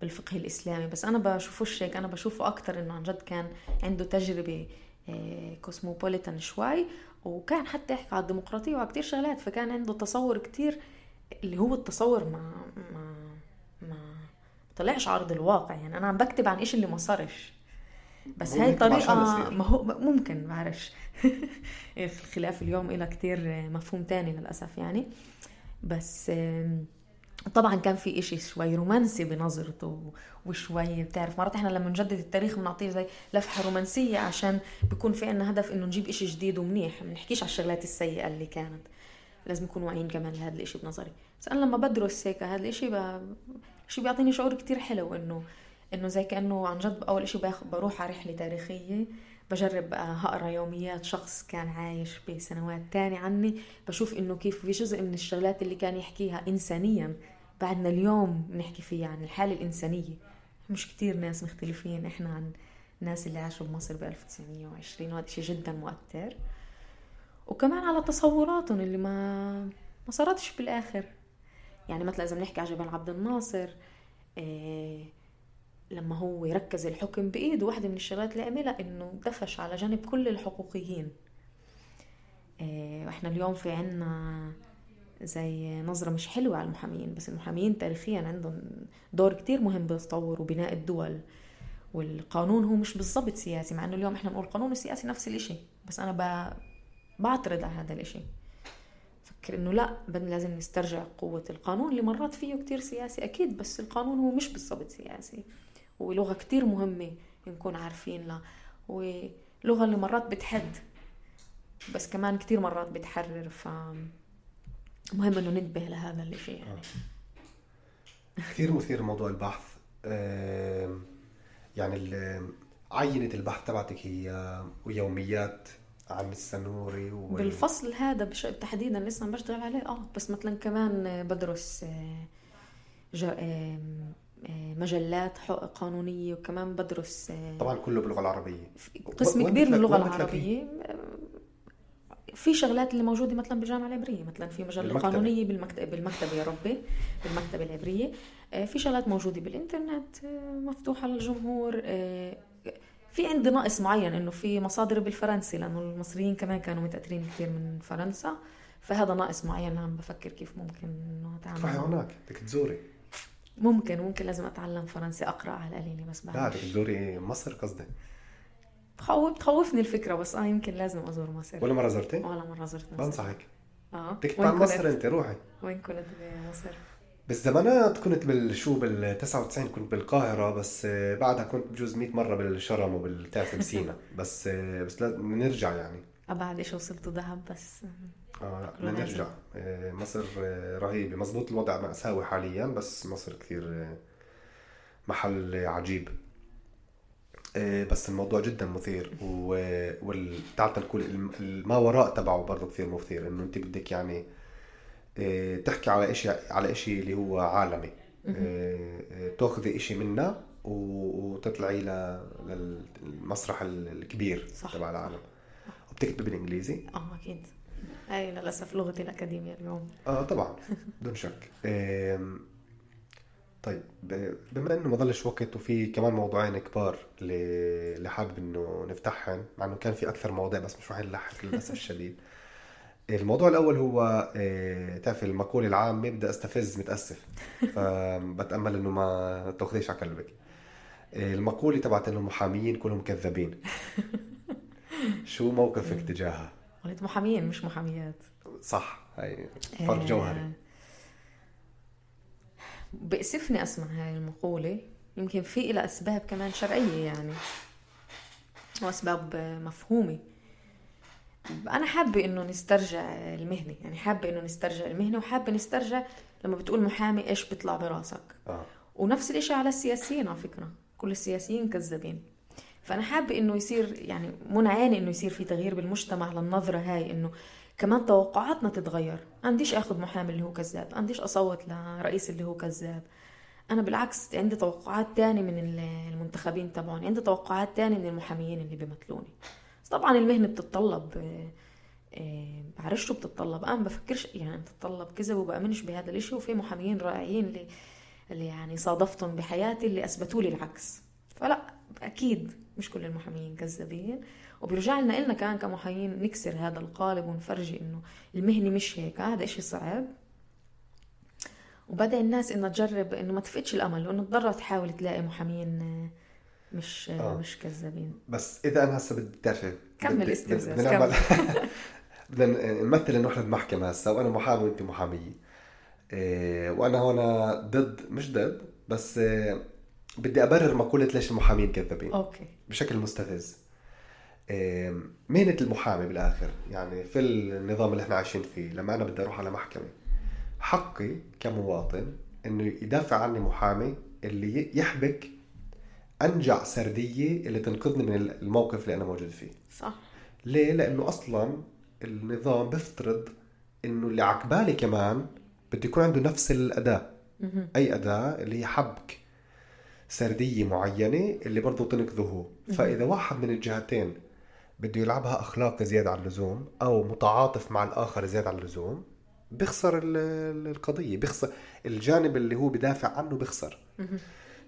Speaker 2: بالفقه الإسلامي. بس أنا بشوفوش هيك أنا بشوفه أكثر إنه عن جد كان عنده تجربة كوسموبوليتان شوي. وكان حتى يحكي على الديمقراطية وعلى كثير شغلات فكان عنده تصور كثير اللي هو التصور ما ما ما طلعش عرض الواقع. يعني أنا عم بكتب عن إشي اللي ما صارش. بس هاي طريقة ما هو ممكن بعرفش. الخلاف اليوم إلى كتير مفهوم تاني للأسف يعني. بس طبعا كان في إشي شوي رومانسي بنظرته وشوي بتعرف. مرات إحنا لما نجدد التاريخ بنعطيه زي لفحة رومانسية عشان بيكون في عنا هدف إنه نجيب إشي جديد ومنيح. ما نحكيش على الشغلات السيئة اللي كانت. لازم نكون واعيين كمان لهذا الإشي بنظري. بس أنا لما بدرس هيك هذا الإشي ب... شيء بيعطيني شعور كتير حلو إنه إنه زي كأنه عن جد أول إشي بروح على رحلة تاريخية. بجرب هقرا يوميات شخص كان عايش بسنوات تانية عني بشوف إنه كيف في جزء من الشغلات اللي كان يحكيها انسانيا بعدنا اليوم بنحكي فيها عن الحالة الإنسانية. مش كتير ناس مختلفين إحنا عن الناس اللي عاشوا بمصر ب 1920 وهذا شيء جدا مؤثر. وكمان على تصوراتهم اللي ما ما صارتش بالآخر. يعني مثلا إذا بنحكي على جبل عبد الناصر إيه لما هو يركز الحكم بإيده واحدة من الشغلات اللي عملها إنه دفش على جانب كل الحقوقيين. إيه وإحنا اليوم في عنا زي نظرة مش حلوة على المحامين بس المحامين تاريخيا عندهم دور كتير مهم بتطور وبناء الدول. والقانون هو مش بالضبط سياسي مع إنه اليوم إحنا بنقول القانون والسياسي نفس الإشي بس أنا ب... بعترض على هذا الإشي. فكر إنه لا لازم نسترجع قوة القانون اللي مرات فيه كتير سياسي أكيد بس القانون هو مش بالضبط سياسي. ولغة كتير مهمة نكون عارفين لها ولغة اللي مرات بتحد بس كمان كتير مرات بتحرر ف مهم إنه ننتبه لهذا الشيء يعني.
Speaker 1: آه. كثير مثير موضوع البحث. يعني عينة البحث تبعتك هي ويوميات عن السنوري و...
Speaker 2: بالفصل هذا بش... تحديدا لسه عم بشتغل عليه. آه بس مثلا كمان بدرس آه، ج... مجلات قانونية وكمان بدرس
Speaker 1: طبعا كله باللغة العربية.
Speaker 2: قسم كبير من اللغة العربية؟ في شغلات اللي موجودة مثلا بالجامعة العبرية مثلا في مجلة قانونية بالمكتب بالمكتبة يا ربي بالمكتبة العبرية. آه، في شغلات موجودة بالإنترنت آه، مفتوحة للجمهور. آه، في عندي نقص معين إنه في مصادر بالفرنسي لأنه المصريين كمان كانوا متأثرين كثير من فرنسا. فهذا ناقص معين عم بفكر كيف ممكن
Speaker 1: إنه أتعامل. هناك. بدك تزوري.
Speaker 2: ممكن ممكن لازم أتعلم فرنسي أقرأ على القليله بس
Speaker 1: بعد لا بدك تزوري مصر قصدي.
Speaker 2: بخوف بتخوفني الفكرة بس آه يمكن لازم أزور مصر.
Speaker 1: ولا مرة زرتي؟
Speaker 2: ولا مرة زرت مصر.
Speaker 1: بنصحك.
Speaker 2: آه.
Speaker 1: تكتب عن مصر أنت روحي.
Speaker 2: وين كنت بمصر؟
Speaker 1: بالزمانات كنت بالشو بال 99 كنت بالقاهرة بس بعدها كنت بجوز 100 مرة بالشرم وبالتاسم سينا. بس بس لازم نرجع يعني.
Speaker 2: أبعد إيش وصلت دهب بس.
Speaker 1: آه لا بدنا نرجع. مصر رهيبة. مزبوط الوضع مأساوي حاليا بس مصر كثير محل عجيب. آه، بس الموضوع جدا مثير وتعرف نقول ما وراء تبعه برضه كثير مثير. إنه أنت بدك يعني آه، تحكي على شيء على شيء اللي هو عالمي. آه، تأخذي شيء منه وتطلعي للمسرح الكبير صح. تبع العالم. وبتكتبي بالإنجليزي؟
Speaker 2: آه أكيد. هاي للأسف لغتي الأكاديمية اليوم.
Speaker 1: آه طبعا. بدون شك. طيب بما إنه ما ضلش وقت وفي كمان موضوعين كبار اللي حابب إنه نفتحهم مع إنه كان في أكثر مواضيع بس مش راح نلحق للأسف الشديد. الموضوع الأول هو آه، تعرف المقولة العامة بدي أستفز متأسف فبتأمل إنه ما تأخذيش على قلبك. المقولة تبعت انه المحاميين كلهم كذابين. شو موقفك تجاهها؟
Speaker 2: قلت محامين مش محاميات.
Speaker 1: صح هاي فرق جوهري. آه،
Speaker 2: بأسفني أسمع هاي المقولة. يمكن في إلى أسباب كمان شرعية يعني وأسباب مفهومة. أنا حابة إنه نسترجع المهنة يعني حابة إنه نسترجع المهنة وحابة نسترجع لما بتقول محامي إيش بيطلع براسك.
Speaker 1: آه.
Speaker 2: ونفس الإشي على السياسيين على فكرة كل السياسيين كذابين. فأنا حابة إنه يصير يعني منى عيني إنه يصير في تغيير بالمجتمع للنظرة هاي إنه كمان توقعاتنا تتغير. عنديش آخذ محامي اللي هو كذاب عنديش أصوت لرئيس اللي هو كذاب. أنا بالعكس عندي توقعات تاني من المنتخبين تبعوني عندي توقعات تاني من المحاميين اللي بيمثلوني. بس طبعا المهنة بتتطلب آه، بعرفش شو بتتطلب. أنا بفكرش يعني بتتطلب كذب وبأمنش بهذا الإشي وفي محاميين رائعين اللي اللي يعني صادفتهم بحياتي اللي أثبتوا لي العكس. فلا أكيد مش كل المحاميين كذابين. وبيرجع لنا إلنا كمان كمحامين نكسر هذا القالب ونفرجي إنه المهنة مش هيك. هذا إشي صعب. وبدا الناس إنها تجرب إنه ما تفقدش الأمل وإنه تضلها تحاول تلاقي محامين مش آه. مش كذابين.
Speaker 1: بس إذا أنا هسه بدي تعرفي
Speaker 2: كمل استفزاز
Speaker 1: كمل. بدنا نمثل إنه إحنا بمحكمه هسه وأنا محامي وأنت محامية. إيه وأنا هون ضد مش ضد بس إيه بدي أبرر مقولة ليش المحامين كذابين.
Speaker 2: أوكي.
Speaker 1: بشكل مستفز. إيه مهنة المحامي بالآخر يعني في النظام اللي إحنا عايشين فيه لما أنا بدي أروح على محكمة حقي كمواطن إنه يدافع عني محامي اللي يحبك أنجع سردية اللي تنقذني من الموقف اللي أنا موجود فيه.
Speaker 2: صح.
Speaker 1: ليه؟ لأنه أصلا النظام بيفترض إنه اللي عقبالي كمان بده يكون عنده نفس الأداء. أي أداء اللي هي حبك سردية معينة اللي برضه تنقذه. فإذا واحد من الجهتين بده يلعبها اخلاقي زيادة عن اللزوم أو متعاطف مع الآخر زيادة عن اللزوم بيخسر القضية بيخسر الجانب اللي هو بدافع عنه بيخسر.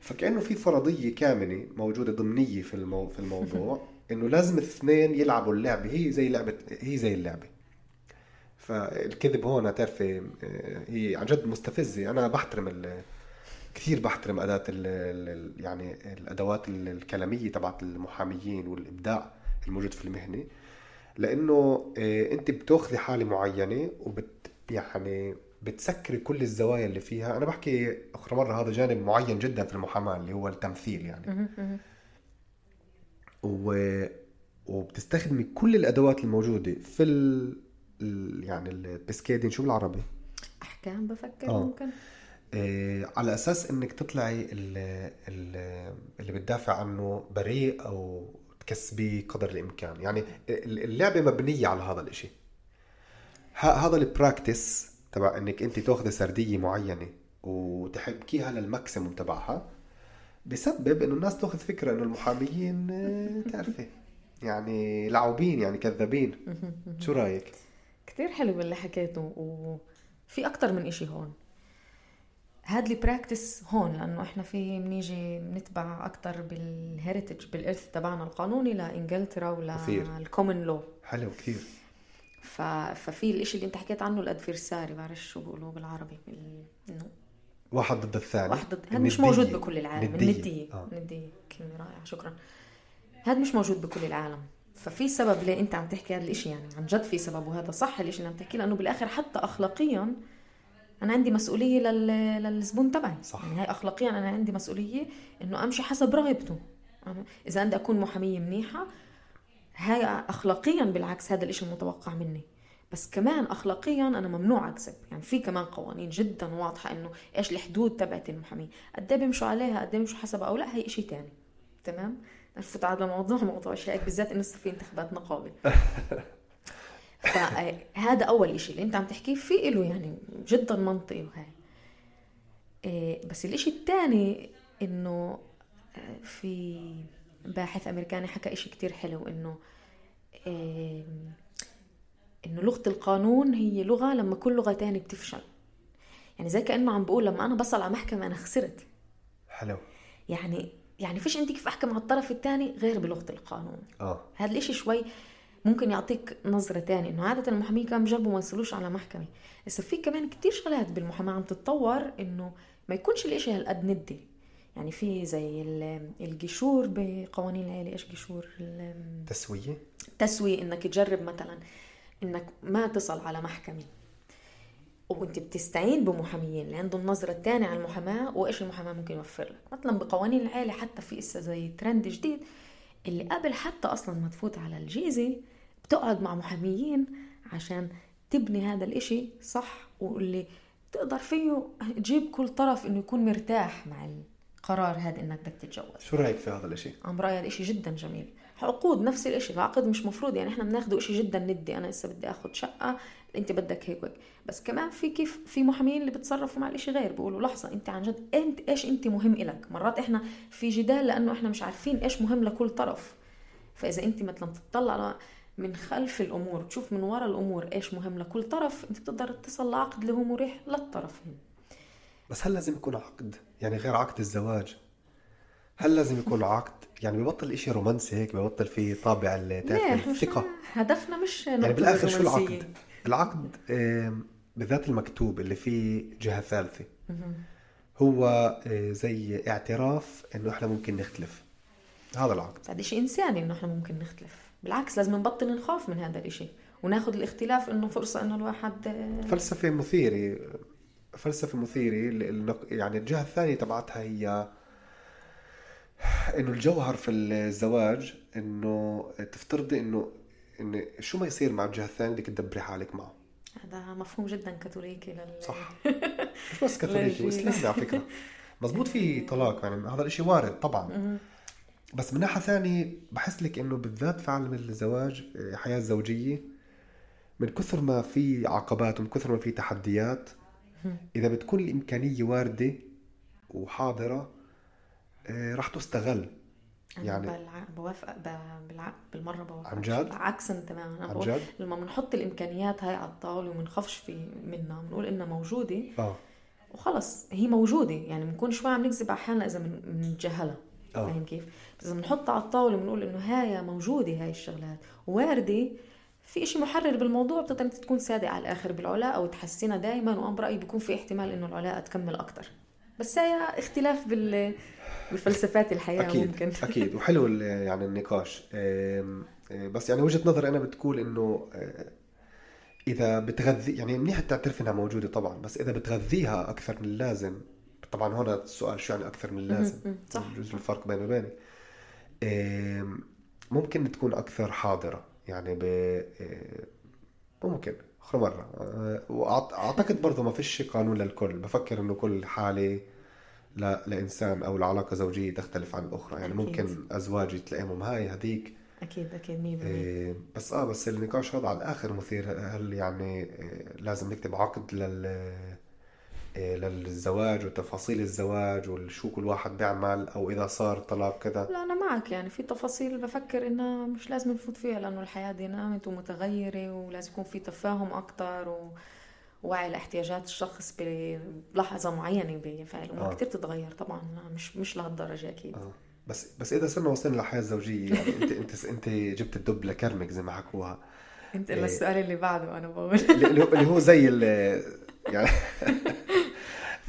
Speaker 1: فكأنه في فرضية كامنة موجودة ضمنية في المو... في الموضوع إنه لازم الاثنين يلعبوا اللعبة. هي زي لعبه هي زي اللعبة. فالكذب هون تعرفي آه، هي عن جد مستفزة. أنا بحترم ال... كثير بحترم أداة ال... ال... يعني الأدوات الكلامية تبعت المحاميين والإبداع الموجود في المهنة لأنه آه، أنت بتأخذي حالة معينة وبت يعني بتسكري كل الزوايا اللي فيها. أنا بحكي آخر مرة هذا جانب معين جدا في المحاماة اللي هو التمثيل يعني. و... وبتستخدمي كل الأدوات الموجودة في ال... يعني البسكيدين شو بالعربي؟
Speaker 2: أحكام بفكر أوه. ممكن.
Speaker 1: على أساس إنك تطلعي اللي, اللي بتدافع عنه بريء أو تكسبيه قدر الإمكان. يعني اللعبة مبنية على هذا الإشي. هذا ال practice تبع إنك أنت تاخذي سردية معينة وتحبكيها لل maximum تبعها بسبب إنه الناس تاخذ فكرة إنه المحاميين آه، تعرفي. يعني لعوبين يعني كذابين. شو رأيك؟
Speaker 2: كتير حلو اللي حكيته وفي أكتر من إشي هون. هاد ال practice هون لأنه إحنا في بنيجي بنتبع أكثر بال heritage بالارث تبعنا القانوني لإنجلترا ولل common law
Speaker 1: حلو كثير.
Speaker 2: ف... ففي الإشي اللي أنت حكيت عنه ال adversary بعرف شو بيقولوه بالعربي إنه
Speaker 1: واحد ضد الثاني.
Speaker 2: واحد ضد هذا مش موجود بكل العالم الندية. الندية. آه. الندية. كلمة رائعة شكرا. هذا مش موجود بكل العالم. ففي سبب ليه أنت عم تحكي هذا الإشي يعني عن جد في سبب وهذا صح الإشي اللي عم تحكيه لأنه بالآخر حتى اخلاقيا أنا عندي مسؤولية لل... للزبون تبعي.
Speaker 1: صح.
Speaker 2: يعني هاي اخلاقيا أنا عندي مسؤولية إنه أمشي حسب رغبته. إذا بدي أكون محامية منيحة هاي اخلاقيا بالعكس هذا الإشي المتوقع مني. بس كمان اخلاقيا أنا ممنوع اكذب يعني في كمان قوانين جدا واضحة إنه إيش الحدود تبعت المحامي قد إيه بيمشوا عليها قد إيه بيمشوا حسب أو لا هي شيء ثاني تمام؟ نفوت على موضوع موضوع اشياء بالذات إنه في انتخابات نقابه فهذا أول شيء اللي أنت عم تحكيه في له يعني جدا منطقي وهي إيه، بس الإشي الثاني إنه آه، في باحث أمريكاني حكى إشي كتير حلو إنه إيه إنه لغة القانون هي لغة لما كل لغة تانية بتفشل. يعني زي كأنه عم بقول لما أنا بصل على محكمة أنا خسرت.
Speaker 1: حلو.
Speaker 2: يعني يعني فيش عندي كيف أحكم على الطرف الثاني غير بلغة القانون.
Speaker 1: آه.
Speaker 2: هذا الإشي شوي ممكن يعطيك نظرة تانية إنه عادة المحامين كانوا بجربوا ما يوصلوش على محكمة. بس في كمان كتير شغلات بالمحاماة عم تتطور إنه ما يكونش الإشي هالقد ندي. يعني في زي الجشور بقوانين العيلة إيش جشور
Speaker 1: تسوية؟
Speaker 2: تسوية إنك تجرب مثلا إنك ما تصل على محكمة. وأنت بتستعين بمحاميين اللي عندهم نظرة تانية على المحاماة وإيش المحاماة ممكن يوفر لك؟ مثلا بقوانين العائلة حتى في إسا زي ترند جديد اللي قبل حتى أصلا ما تفوت على الجيزة بتقعد مع محاميين عشان تبني هذا الإشي صح؟ واللي تقدر فيه تجيب كل طرف إنه يكون مرتاح مع قرار هذا إنك بدك تتجوز.
Speaker 1: شو رأيك في هذا الإشي؟
Speaker 2: عم برايي هذا إشي جدا جميل. عقود نفس الإشي العقد مش مفروض يعني إحنا بناخده إشي جدا ندي أنا هسه بدي اخذ شقة أنت بدك هيك وهيك. بس كمان في كيف في محامين اللي بتصرفوا مع الإشي غير بيقولوا لحظة أنت عن جد أنت إيش أنت مهم إلك؟ مرات إحنا في جدال لأنه إحنا مش عارفين إيش مهم لكل طرف. فإذا أنت مثلا تطلع من خلف الأمور تشوف من وراء الأمور إيش مهم لكل طرف أنت بتقدر تصل لعقد اللي هو مريح للطرفين.
Speaker 1: بس هل لازم يكون عقد؟ يعني غير عقد الزواج. هل لازم يكون عقد؟ يعني ببطل إشي رومانسي هيك ببطل فيه طابع الثقة.
Speaker 2: هدفنا مش
Speaker 1: يعني بالآخر شو العقد؟ العقد بالذات المكتوب اللي فيه جهة ثالثة. هو آه، زي اعتراف إنه إحنا ممكن نختلف. هذا العقد.
Speaker 2: هذا شيء إنساني إنه إحنا ممكن نختلف. بالعكس لازم نبطل نخاف من هذا الشيء وناخذ الاختلاف إنه فرصة إنه الواحد
Speaker 1: آه، فلسفة مثيرة فلسفة مثيرة يعني الجهة الثانية تبعتها هي إنه الجوهر في الزواج إنه تفترضي إنه إن شو ما يصير مع الجهة الثانية بدك تدبري حالك معه.
Speaker 2: هذا مفهوم جدا كاثوليكي لل
Speaker 1: صح. مش بس كاثوليكي واسلامي على فكرة. مزبوط في طلاق يعني هذا الشيء وارد طبعا. بس من ناحية ثانية بحس لك إنه بالذات في عالم الزواج الحياة الزوجيه من كثر ما في عقبات ومن كثر ما في تحديات إذا بتكون الإمكانية واردة وحاضرة آه، راح تستغل
Speaker 2: يعني بوافق. بالمرة بوافق
Speaker 1: عن جد؟
Speaker 2: عكسا تماما
Speaker 1: عن جد؟
Speaker 2: لما بنحط الإمكانيات هاي على الطاولة وبنخافش في منها بنقول إنها موجودة
Speaker 1: آه
Speaker 2: وخلص هي موجودة يعني بنكون شوي عم نكذب على حالنا إذا بنتجاهلها. فاهم كيف؟ بس إذا بنحطها على الطاولة بنقول إنه هاي موجودة هاي الشغلات. واردة في إشي محرر بالموضوع بتقدر أنت تكون صادق على الآخر بالعلاقة أو تحسنها دائما وأنا برأيي بيكون في احتمال إنه العلاقة تكمل أكثر بس هي اختلاف بال بفلسفات الحياة
Speaker 1: أكيد
Speaker 2: ممكن.
Speaker 1: أكيد. وحلو يعني النقاش. بس يعني وجهة نظري أنا بتقول إنه إذا بتغذي يعني منيح تعترف إنها موجودة طبعا بس إذا بتغذيها أكثر من اللازم طبعا هون السؤال شو يعني أكثر من اللازم
Speaker 2: صح.
Speaker 1: جزء الفرق بيني وبينك ممكن تكون أكثر حاضرة. يعني ب ممكن. آخر مرة. واعتقد برضه ما فيش قانون للكل. بفكر إنه كل حالة لا لإنسان أو العلاقة زوجيه تختلف عن الاخرى يعني أكيد. ممكن أزواج يتلائموا. هاي هذيك
Speaker 2: أكيد أكيد 100%
Speaker 1: إيه بس آه بس النقاش هذا على الآخر مثير. هل يعني إيه لازم نكتب عقد لل إيه للزواج وتفاصيل الزواج وشو كل واحد بيعمل أو إذا صار طلاق كذا
Speaker 2: لا أنا معك يعني في تفاصيل بفكر انها مش لازم نفوت فيها لأنه الحياة دينامية ومتغيرة ولازم يكون في تفاهم أكثر و... وعي لاحتياجات الشخص بلحظة معينة فالامور آه. كثير تتغير طبعا مش مش لهالدرجة أكيد.
Speaker 1: آه. بس بس إذا صرنا وصلنا للحياة الزوجية يعني انت أنت أنت جبت الدب لكرمك زي ما حكوها.
Speaker 2: أنت إيه. السؤال اللي بعده أنا بقول.
Speaker 1: اللي هو زي يعني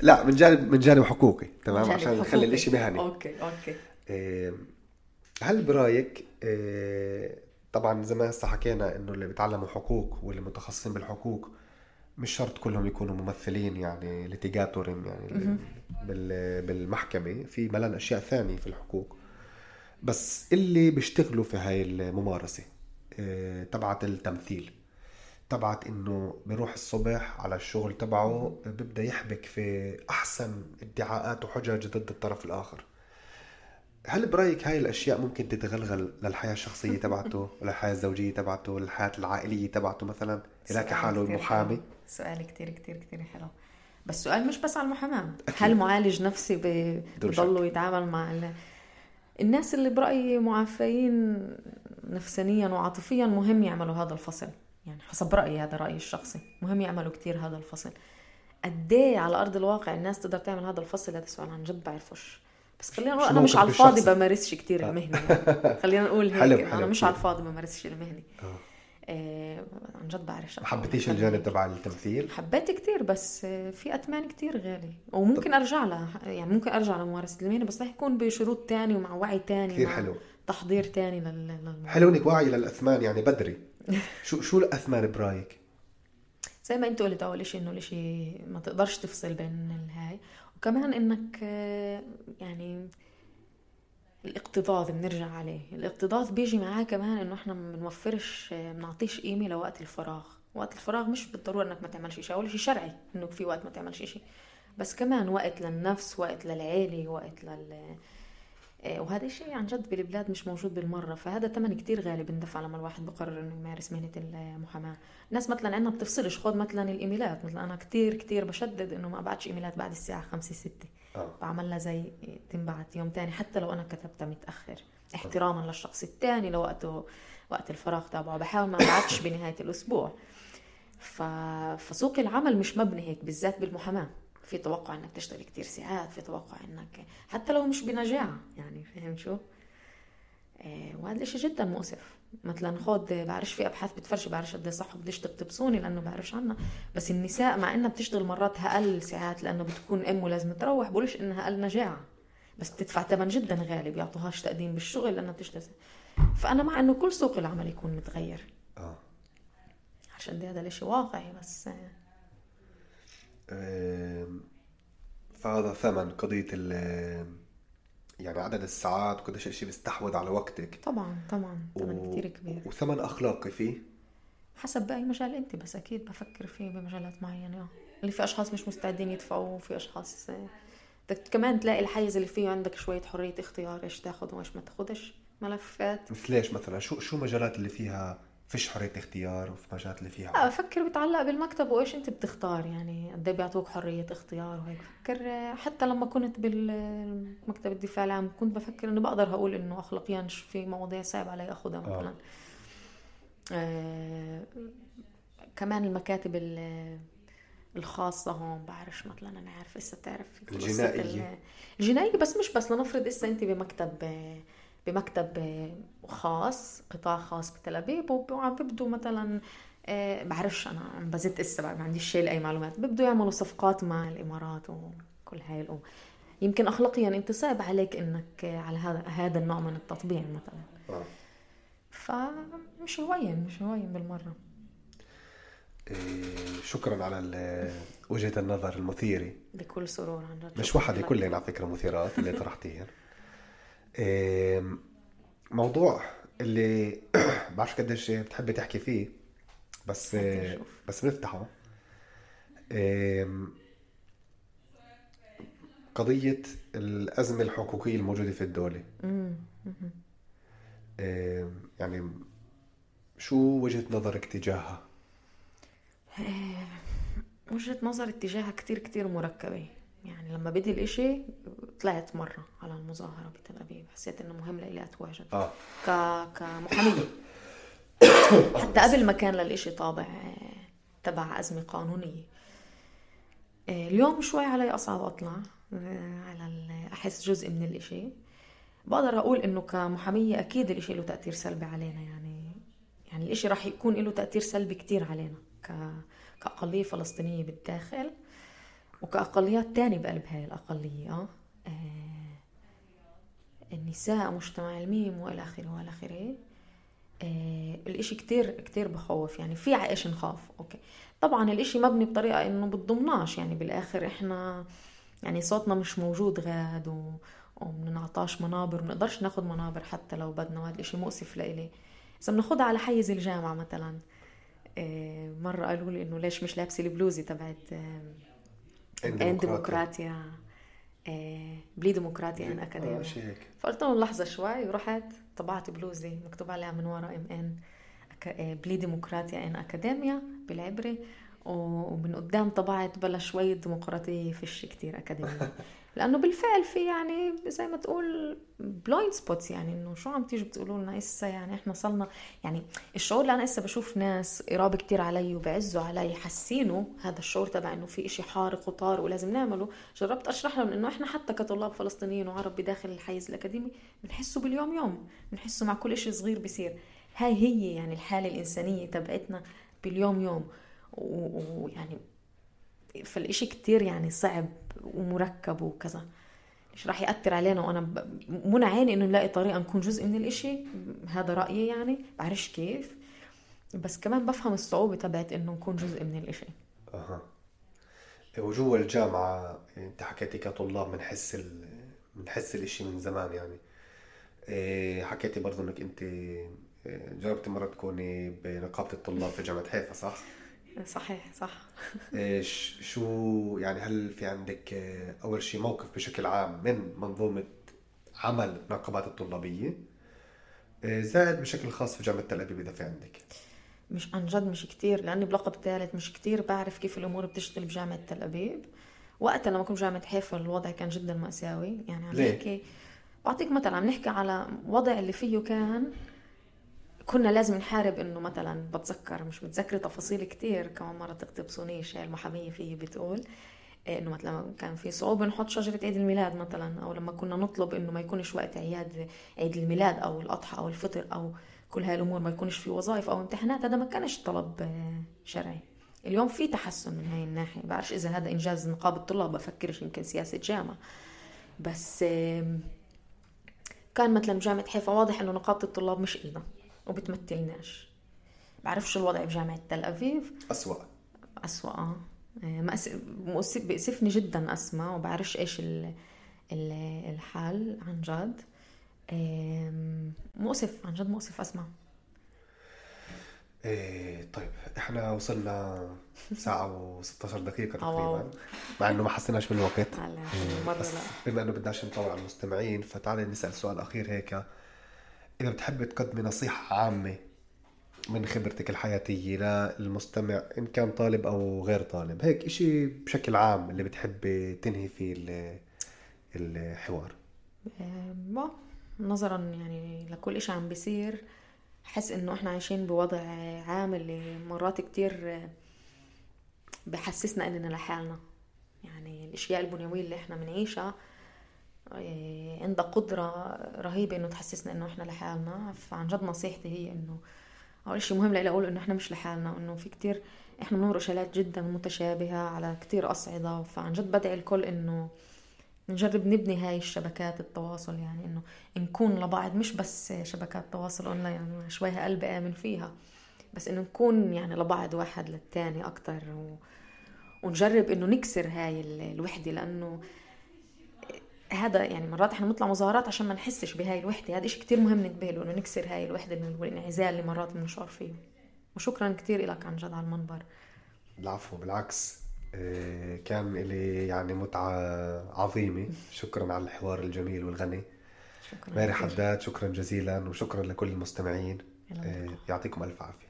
Speaker 1: لا من جانب من جانب حقوقي تمام؟ عشان نخلي الإشي مهني.
Speaker 2: okay okay.
Speaker 1: إيه هل برأيك إيه طبعا زي ما هسه حكينا إنه اللي بيتعلموا حقوق واللي متخصصين بالحقوق مش شرط كلهم يكونوا ممثلين يعني ليتيجاتورين يعني بالمحكمة في ملان أشياء ثانية في الحقوق. بس اللي بيشتغلوا في هاي الممارسة آه، تبعت التمثيل. تبعت إنه بيروح الصبح على الشغل تبعه بيبدأ يحبك في أحسن ادعاءات وحجج ضد الطرف الآخر. هل برأيك هاي الأشياء ممكن تتغلغل للحياة الشخصية تبعته للحياة الزوجية تبعته للحياة العائلية تبعته مثلا؟ إلى كحاله محامي
Speaker 2: سؤال كتير كتير كتير حلو. بس سؤال مش بس على المحاماة. هل معالج نفسي بضلوا يتعامل مع ال... الناس اللي برأيي معافين نفسانيا وعاطفيا مهم يعملوا هذا الفصل. يعني حسب رأيي هذا رأيي الشخصي. مهم يعملوا كتير هذا الفصل. قد على أرض الواقع الناس تقدر تعمل هذا الفصل؟ هذا سؤال عن جد بعرفش بس خلينا نقول أنا مش على الفاضي بمارسش كتير آه. المهنه خلينا نقول هيك حلو حلو. أنا مش على الفاضي بمارسش المهنه آه. آه عن جد بعرف
Speaker 1: ما حبيتيش الجانب تبع التمثيل؟
Speaker 2: حبيت كتير بس في أثمان كتير غالي. وممكن طب. أرجع لها يعني ممكن أرجع لممارسة المهنة بس رح يكون بشروط تاني ومع وعي تاني
Speaker 1: كثير حلو.
Speaker 2: تحضير تاني لل
Speaker 1: حلو إنك واعي للأثمان يعني بدري. شو شو الأثمان برايك؟
Speaker 2: زي ما انت قلت أول شيء إنه الإشي ما تقدرش تفصل بين الهاي. وكمان إنك يعني الاقتضاض بنرجع عليه. الاقتضاض بيجي معاه كمان إنه إحنا ما بنوفرش بنعطيش قيمة لوقت الفراغ. وقت الفراغ مش بالضرورة إنك ما تعملش شيء أول شيء شرعي إنه في وقت ما تعملش شيء بس كمان وقت للنفس وقت للعيلة وقت لل آه، وهذا الشيء عن جد بالبلاد مش موجود بالمرة فهذا ثمن كتير غالي بندفع لما الواحد بقرر إنه يمارس مهنة المحاماة. الناس مثلا عندنا بتفصلش خذ مثلا الإيميلات؟ مثلا أنا كتير كتير بشدد إنه ما أبعتش إيميلات بعد الساعة خمسة ستة.
Speaker 1: آه.
Speaker 2: بعملها زي تنبعت يوم تاني حتى لو أنا كتبتها متأخر. احتراما للشخص الثاني لوقته وقت الفراغ تبعه. بحاول ما أبعتش بنهاية الأسبوع. ف... فسوق العمل مش مبني هيك بالذات بالمحاماة. في توقع إنك تشتغل كتير ساعات في توقع إنك حتى لو مش بنجاعة يعني فاهم شو؟ آه، وهذا الإشي جدا مؤسف. مثلا خد بعرفش في أبحاث بتفرجي بعرفش قد صح بديش تقتبسوني لأنه بعرفش عنها. بس النساء مع إنها بتشتغل مرات أقل ساعات لأنه بتكون أم ولازم تروح بقولش إنها أقل نجاعه بس بتدفع ثمن جدا غالي بيعطوهاش تقديم بالشغل لأنها بتشتغل. فأنا مع إنه كل سوق العمل يكون متغير.
Speaker 1: آه.
Speaker 2: عشان دي هذا الإشي واقعي بس
Speaker 1: فهذا ثمن قضية ال يعني عدد الساعات وكل شيء بيستحوذ على وقتك.
Speaker 2: طبعا طبعا. ثمن و... كثير كبير.
Speaker 1: وثمن أخلاقي فيه.
Speaker 2: حسب باي مجال أنت بس أكيد بفكر فيه بمجالات معينة. آه. اللي في أشخاص مش مستعدين يدفعوا وفي أشخاص بدك كمان تلاقي الحيز اللي فيه عندك شوية حرية اختيار إيش تاخذ وإيش ما تاخذش ملفات.
Speaker 1: مثل إيش مثلا؟ شو شو مجالات اللي فيها فيش حرية اختيار وفي مجالات اللي فيها
Speaker 2: لا بفكر بتعلق بالمكتب وإيش أنت بتختار يعني قد إيه بيعطوك حرية اختيار وهيك بفكر حتى لما كنت بالمكتب الدفاع العام كنت بفكر إنه بقدر هقول إنه اخلاقيا في مواضيع صعب علي أخذها آه. مثلا آه. آه كمان المكاتب الخاصة هون بعرفش مثلا أنا عارف لسه بتعرف
Speaker 1: الجنائية
Speaker 2: الجنائية بس مش بس لنفرض إسا أنت بمكتب بمكتب خاص قطاع خاص بتل أبيب وعم بيبدوا مثلا آه، بعرفش أنا عم بزت اسا ما عنديش شيء لأي معلومات بيبدوا يعملوا صفقات مع الإمارات وكل هاي الأمور يمكن اخلاقيا انت صعب عليك إنك على هذا هذا النوع من التطبيع مثلا. آه. فمش هوين مش هوين بالمرة.
Speaker 1: إيه شكرا على وجهة النظر المثيرة.
Speaker 2: بكل سرور عن جد.
Speaker 1: مش وحده كلنا على فكرة مثيرات اللي طرحتيها موضوع اللي بعرفش قديش بتحبي تحكي فيه بس بس بنفتحه قضية الأزمة الحقوقية الموجودة في الدولة. يعني شو وجهة نظرك تجاهها؟
Speaker 2: وجهة نظر اتجاهها كتير كتير مركبة. يعني لما بدي الإشي طلعت مرة على المظاهرة بتل أبيب حسيت إنه مهم لإلي أتواجد.
Speaker 1: آه.
Speaker 2: ك... كمحامية. حتى قبل ما كان للإشي طابع آه، تبع أزمة قانونية. آه، اليوم شوي علي أصعب أطلع آه، على أحس جزء من الإشي. بقدر أقول إنه كمحامية أكيد الإشي له تأثير سلبي علينا. يعني يعني الإشي راح يكون له تأثير سلبي كتير علينا. ك... كأقلية فلسطينية بالداخل وكأقليات تانية بقلب هاي الأقلية آه. النساء مجتمع الميم وإلى آخره وإلى آخره. آه الإشي كتير كتير بخوف يعني في على إيش نخاف okay. طبعا الإشي مبني بطريقة إنه بتضمناش يعني بالآخر إحنا يعني صوتنا مش موجود غاد و... ومنعطاش منابر ومنقدرش ناخد منابر حتى لو بدنا وهذا الإشي مؤسف لإلي. إذا بناخدها على حيز الجامعة مثلا آه مرة قالوا لي إنه ليش مش لابسة البلوزة تبعت آه אין דמוקרטיה آه، בלי דמוקרטיה אין אקדמיה
Speaker 1: آه
Speaker 2: فقلت لهم لحظة شوي ورحت طبعت بلوزة مكتوب عليها من ورا אם אין آه، בלי דמוקרטיה אין אקדמיה بالعبري ومن قدام طبعت بلا شوية ديمقراطية فيش كتير أكاديمية. لأنه بالفعل في يعني زي ما تقول blind spots يعني إنه شو عم تيجوا بتقولوا لنا إسا؟ يعني إحنا صلنا يعني الشعور اللي أنا إسا بشوف ناس قراب كتير علي وبعزوا علي حاسينه هذا الشعور تبع إنه في إشي حارق وطار ولازم نعمله جربت أشرح لهم إنه إحنا حتى كطلاب فلسطينيين وعرب بداخل الحيز الأكاديمي بنحسه باليوم يوم بنحسه مع كل إشي صغير بيصير. هاي هي يعني الحالة الإنسانية تبعتنا باليوم يوم. ويعني فالإشي كتير يعني صعب ومركب وكذا. مش راح يأثر علينا؟ وأنا منى عيني إنه نلاقي طريقة نكون جزء من الإشي. هذا رأيي يعني. بعرفش كيف. بس كمان بفهم الصعوبة تبعت إنه نكون جزء من الإشي.
Speaker 1: أها. وجوا الجامعة أنت حكيتي كطلاب بنحس ال... بنحس الإشي من زمان يعني. إيه، حكيتي برضه إنك أنت إيه، جربتي مرة تكوني بنقابة الطلاب في جامعة حيفا صح؟
Speaker 2: صحيح صح.
Speaker 1: إيش شو يعني هل في عندك آه، أول شيء موقف بشكل عام من منظومة عمل النقابات الطلابية؟ آه، زائد بشكل خاص في جامعة تل أبيب إذا في عندك.
Speaker 2: مش عن جد مش كتير لأني بلقب ثالث مش كتير بعرف كيف الأمور بتشتغل بجامعة تل أبيب. وقتها لما كنت بجامعه حيفا الوضع كان جدا مأساوي. يعني عم نحكي بعطيك مثلا عم نحكي على وضع اللي فيه كان كنا لازم نحارب إنه مثلا بتذكر مش متذكرة تفاصيل كتير كمان مرة تقتبسونيش هي المحاميه فيه بتقول إيه، إنه مثلا كان في صعوبة نحط شجرة عيد الميلاد مثلا أو لما كنا نطلب إنه ما يكونش وقت اعياد عيد الميلاد أو الأضحى أو الفطر أو كل هاي الأمور ما يكونش في وظائف أو امتحانات هذا ما كانش طلب آه، شرعي. اليوم في تحسن من هاي الناحية بعرفش إذا هذا إنجاز نقابة الطلاب بفكرش يمكن سياسة جامعة. بس كان مثلا بجامعه حيفا واضح إنه نقابة الطلاب مش إلنا. وبتمثلناش. بعرفش الوضع بجامعة تل ابيب
Speaker 1: اسوء
Speaker 2: اسوء آه. بيأسفني جدا اسمع وبعرفش إيش الحال عن جد. مؤسف عن جد مؤسف اسمع
Speaker 1: إيه طيب إحنا وصلنا ساعة و16 دقيقة تقريبا مع إنه ما حسيناش بالوقت. إيه بس بما إنه بدناش نطول على المستمعين فتعالي نسأل سؤال أخير هيك. إذا بتحب تقدمي نصيحة عامة من خبرتك الحياتية للمستمع إن كان طالب أو غير طالب هيك إشي بشكل عام اللي بتحبي تنهي فيه الحوار.
Speaker 2: ما نظرا يعني لكل إشي عم بيصير حس إنه إحنا عايشين بوضع عام اللي مرات كتير بحسسنا إننا لحالنا. يعني الأشياء البنيوية اللي إحنا بنعيشها آه، عندها قدرة رهيبة إنه تحسسنا إنه إحنا لحالنا. فعن جد نصيحتي هي إنه أول شيء مهم لي أقول إنه إحنا مش لحالنا إنه في كتير إحنا بنمر شغلات جدا متشابهة على كتير أصعدة. فعن جد بدعي الكل إنه نجرب نبني هاي الشبكات التواصل يعني إنه نكون لبعض مش بس شبكات تواصل أونلاين يعني شوي قلبي آمن فيها. بس إنه نكون يعني لبعض واحد للتاني أكتر و... ونجرب إنه نكسر هاي الوحدة. لأنه هذا يعني مرات إحنا بنطلع مظاهرات عشان ما نحسش بهاي الوحدة. هذا شيء كثير مهم ننتبه له إنه نكسر هاي الوحدة من والانعزال اللي مرات بنشعر فيه. وشكرا كثير لك عن جد على المنبر.
Speaker 1: العفو بالعكس. آه، كان لي يعني متعة عظيمة. شكرا على الحوار الجميل والغني. شكرا ماري حداد شكرا جزيلا وشكرا لكل المستمعين. آه، يعطيكم ألف عافية.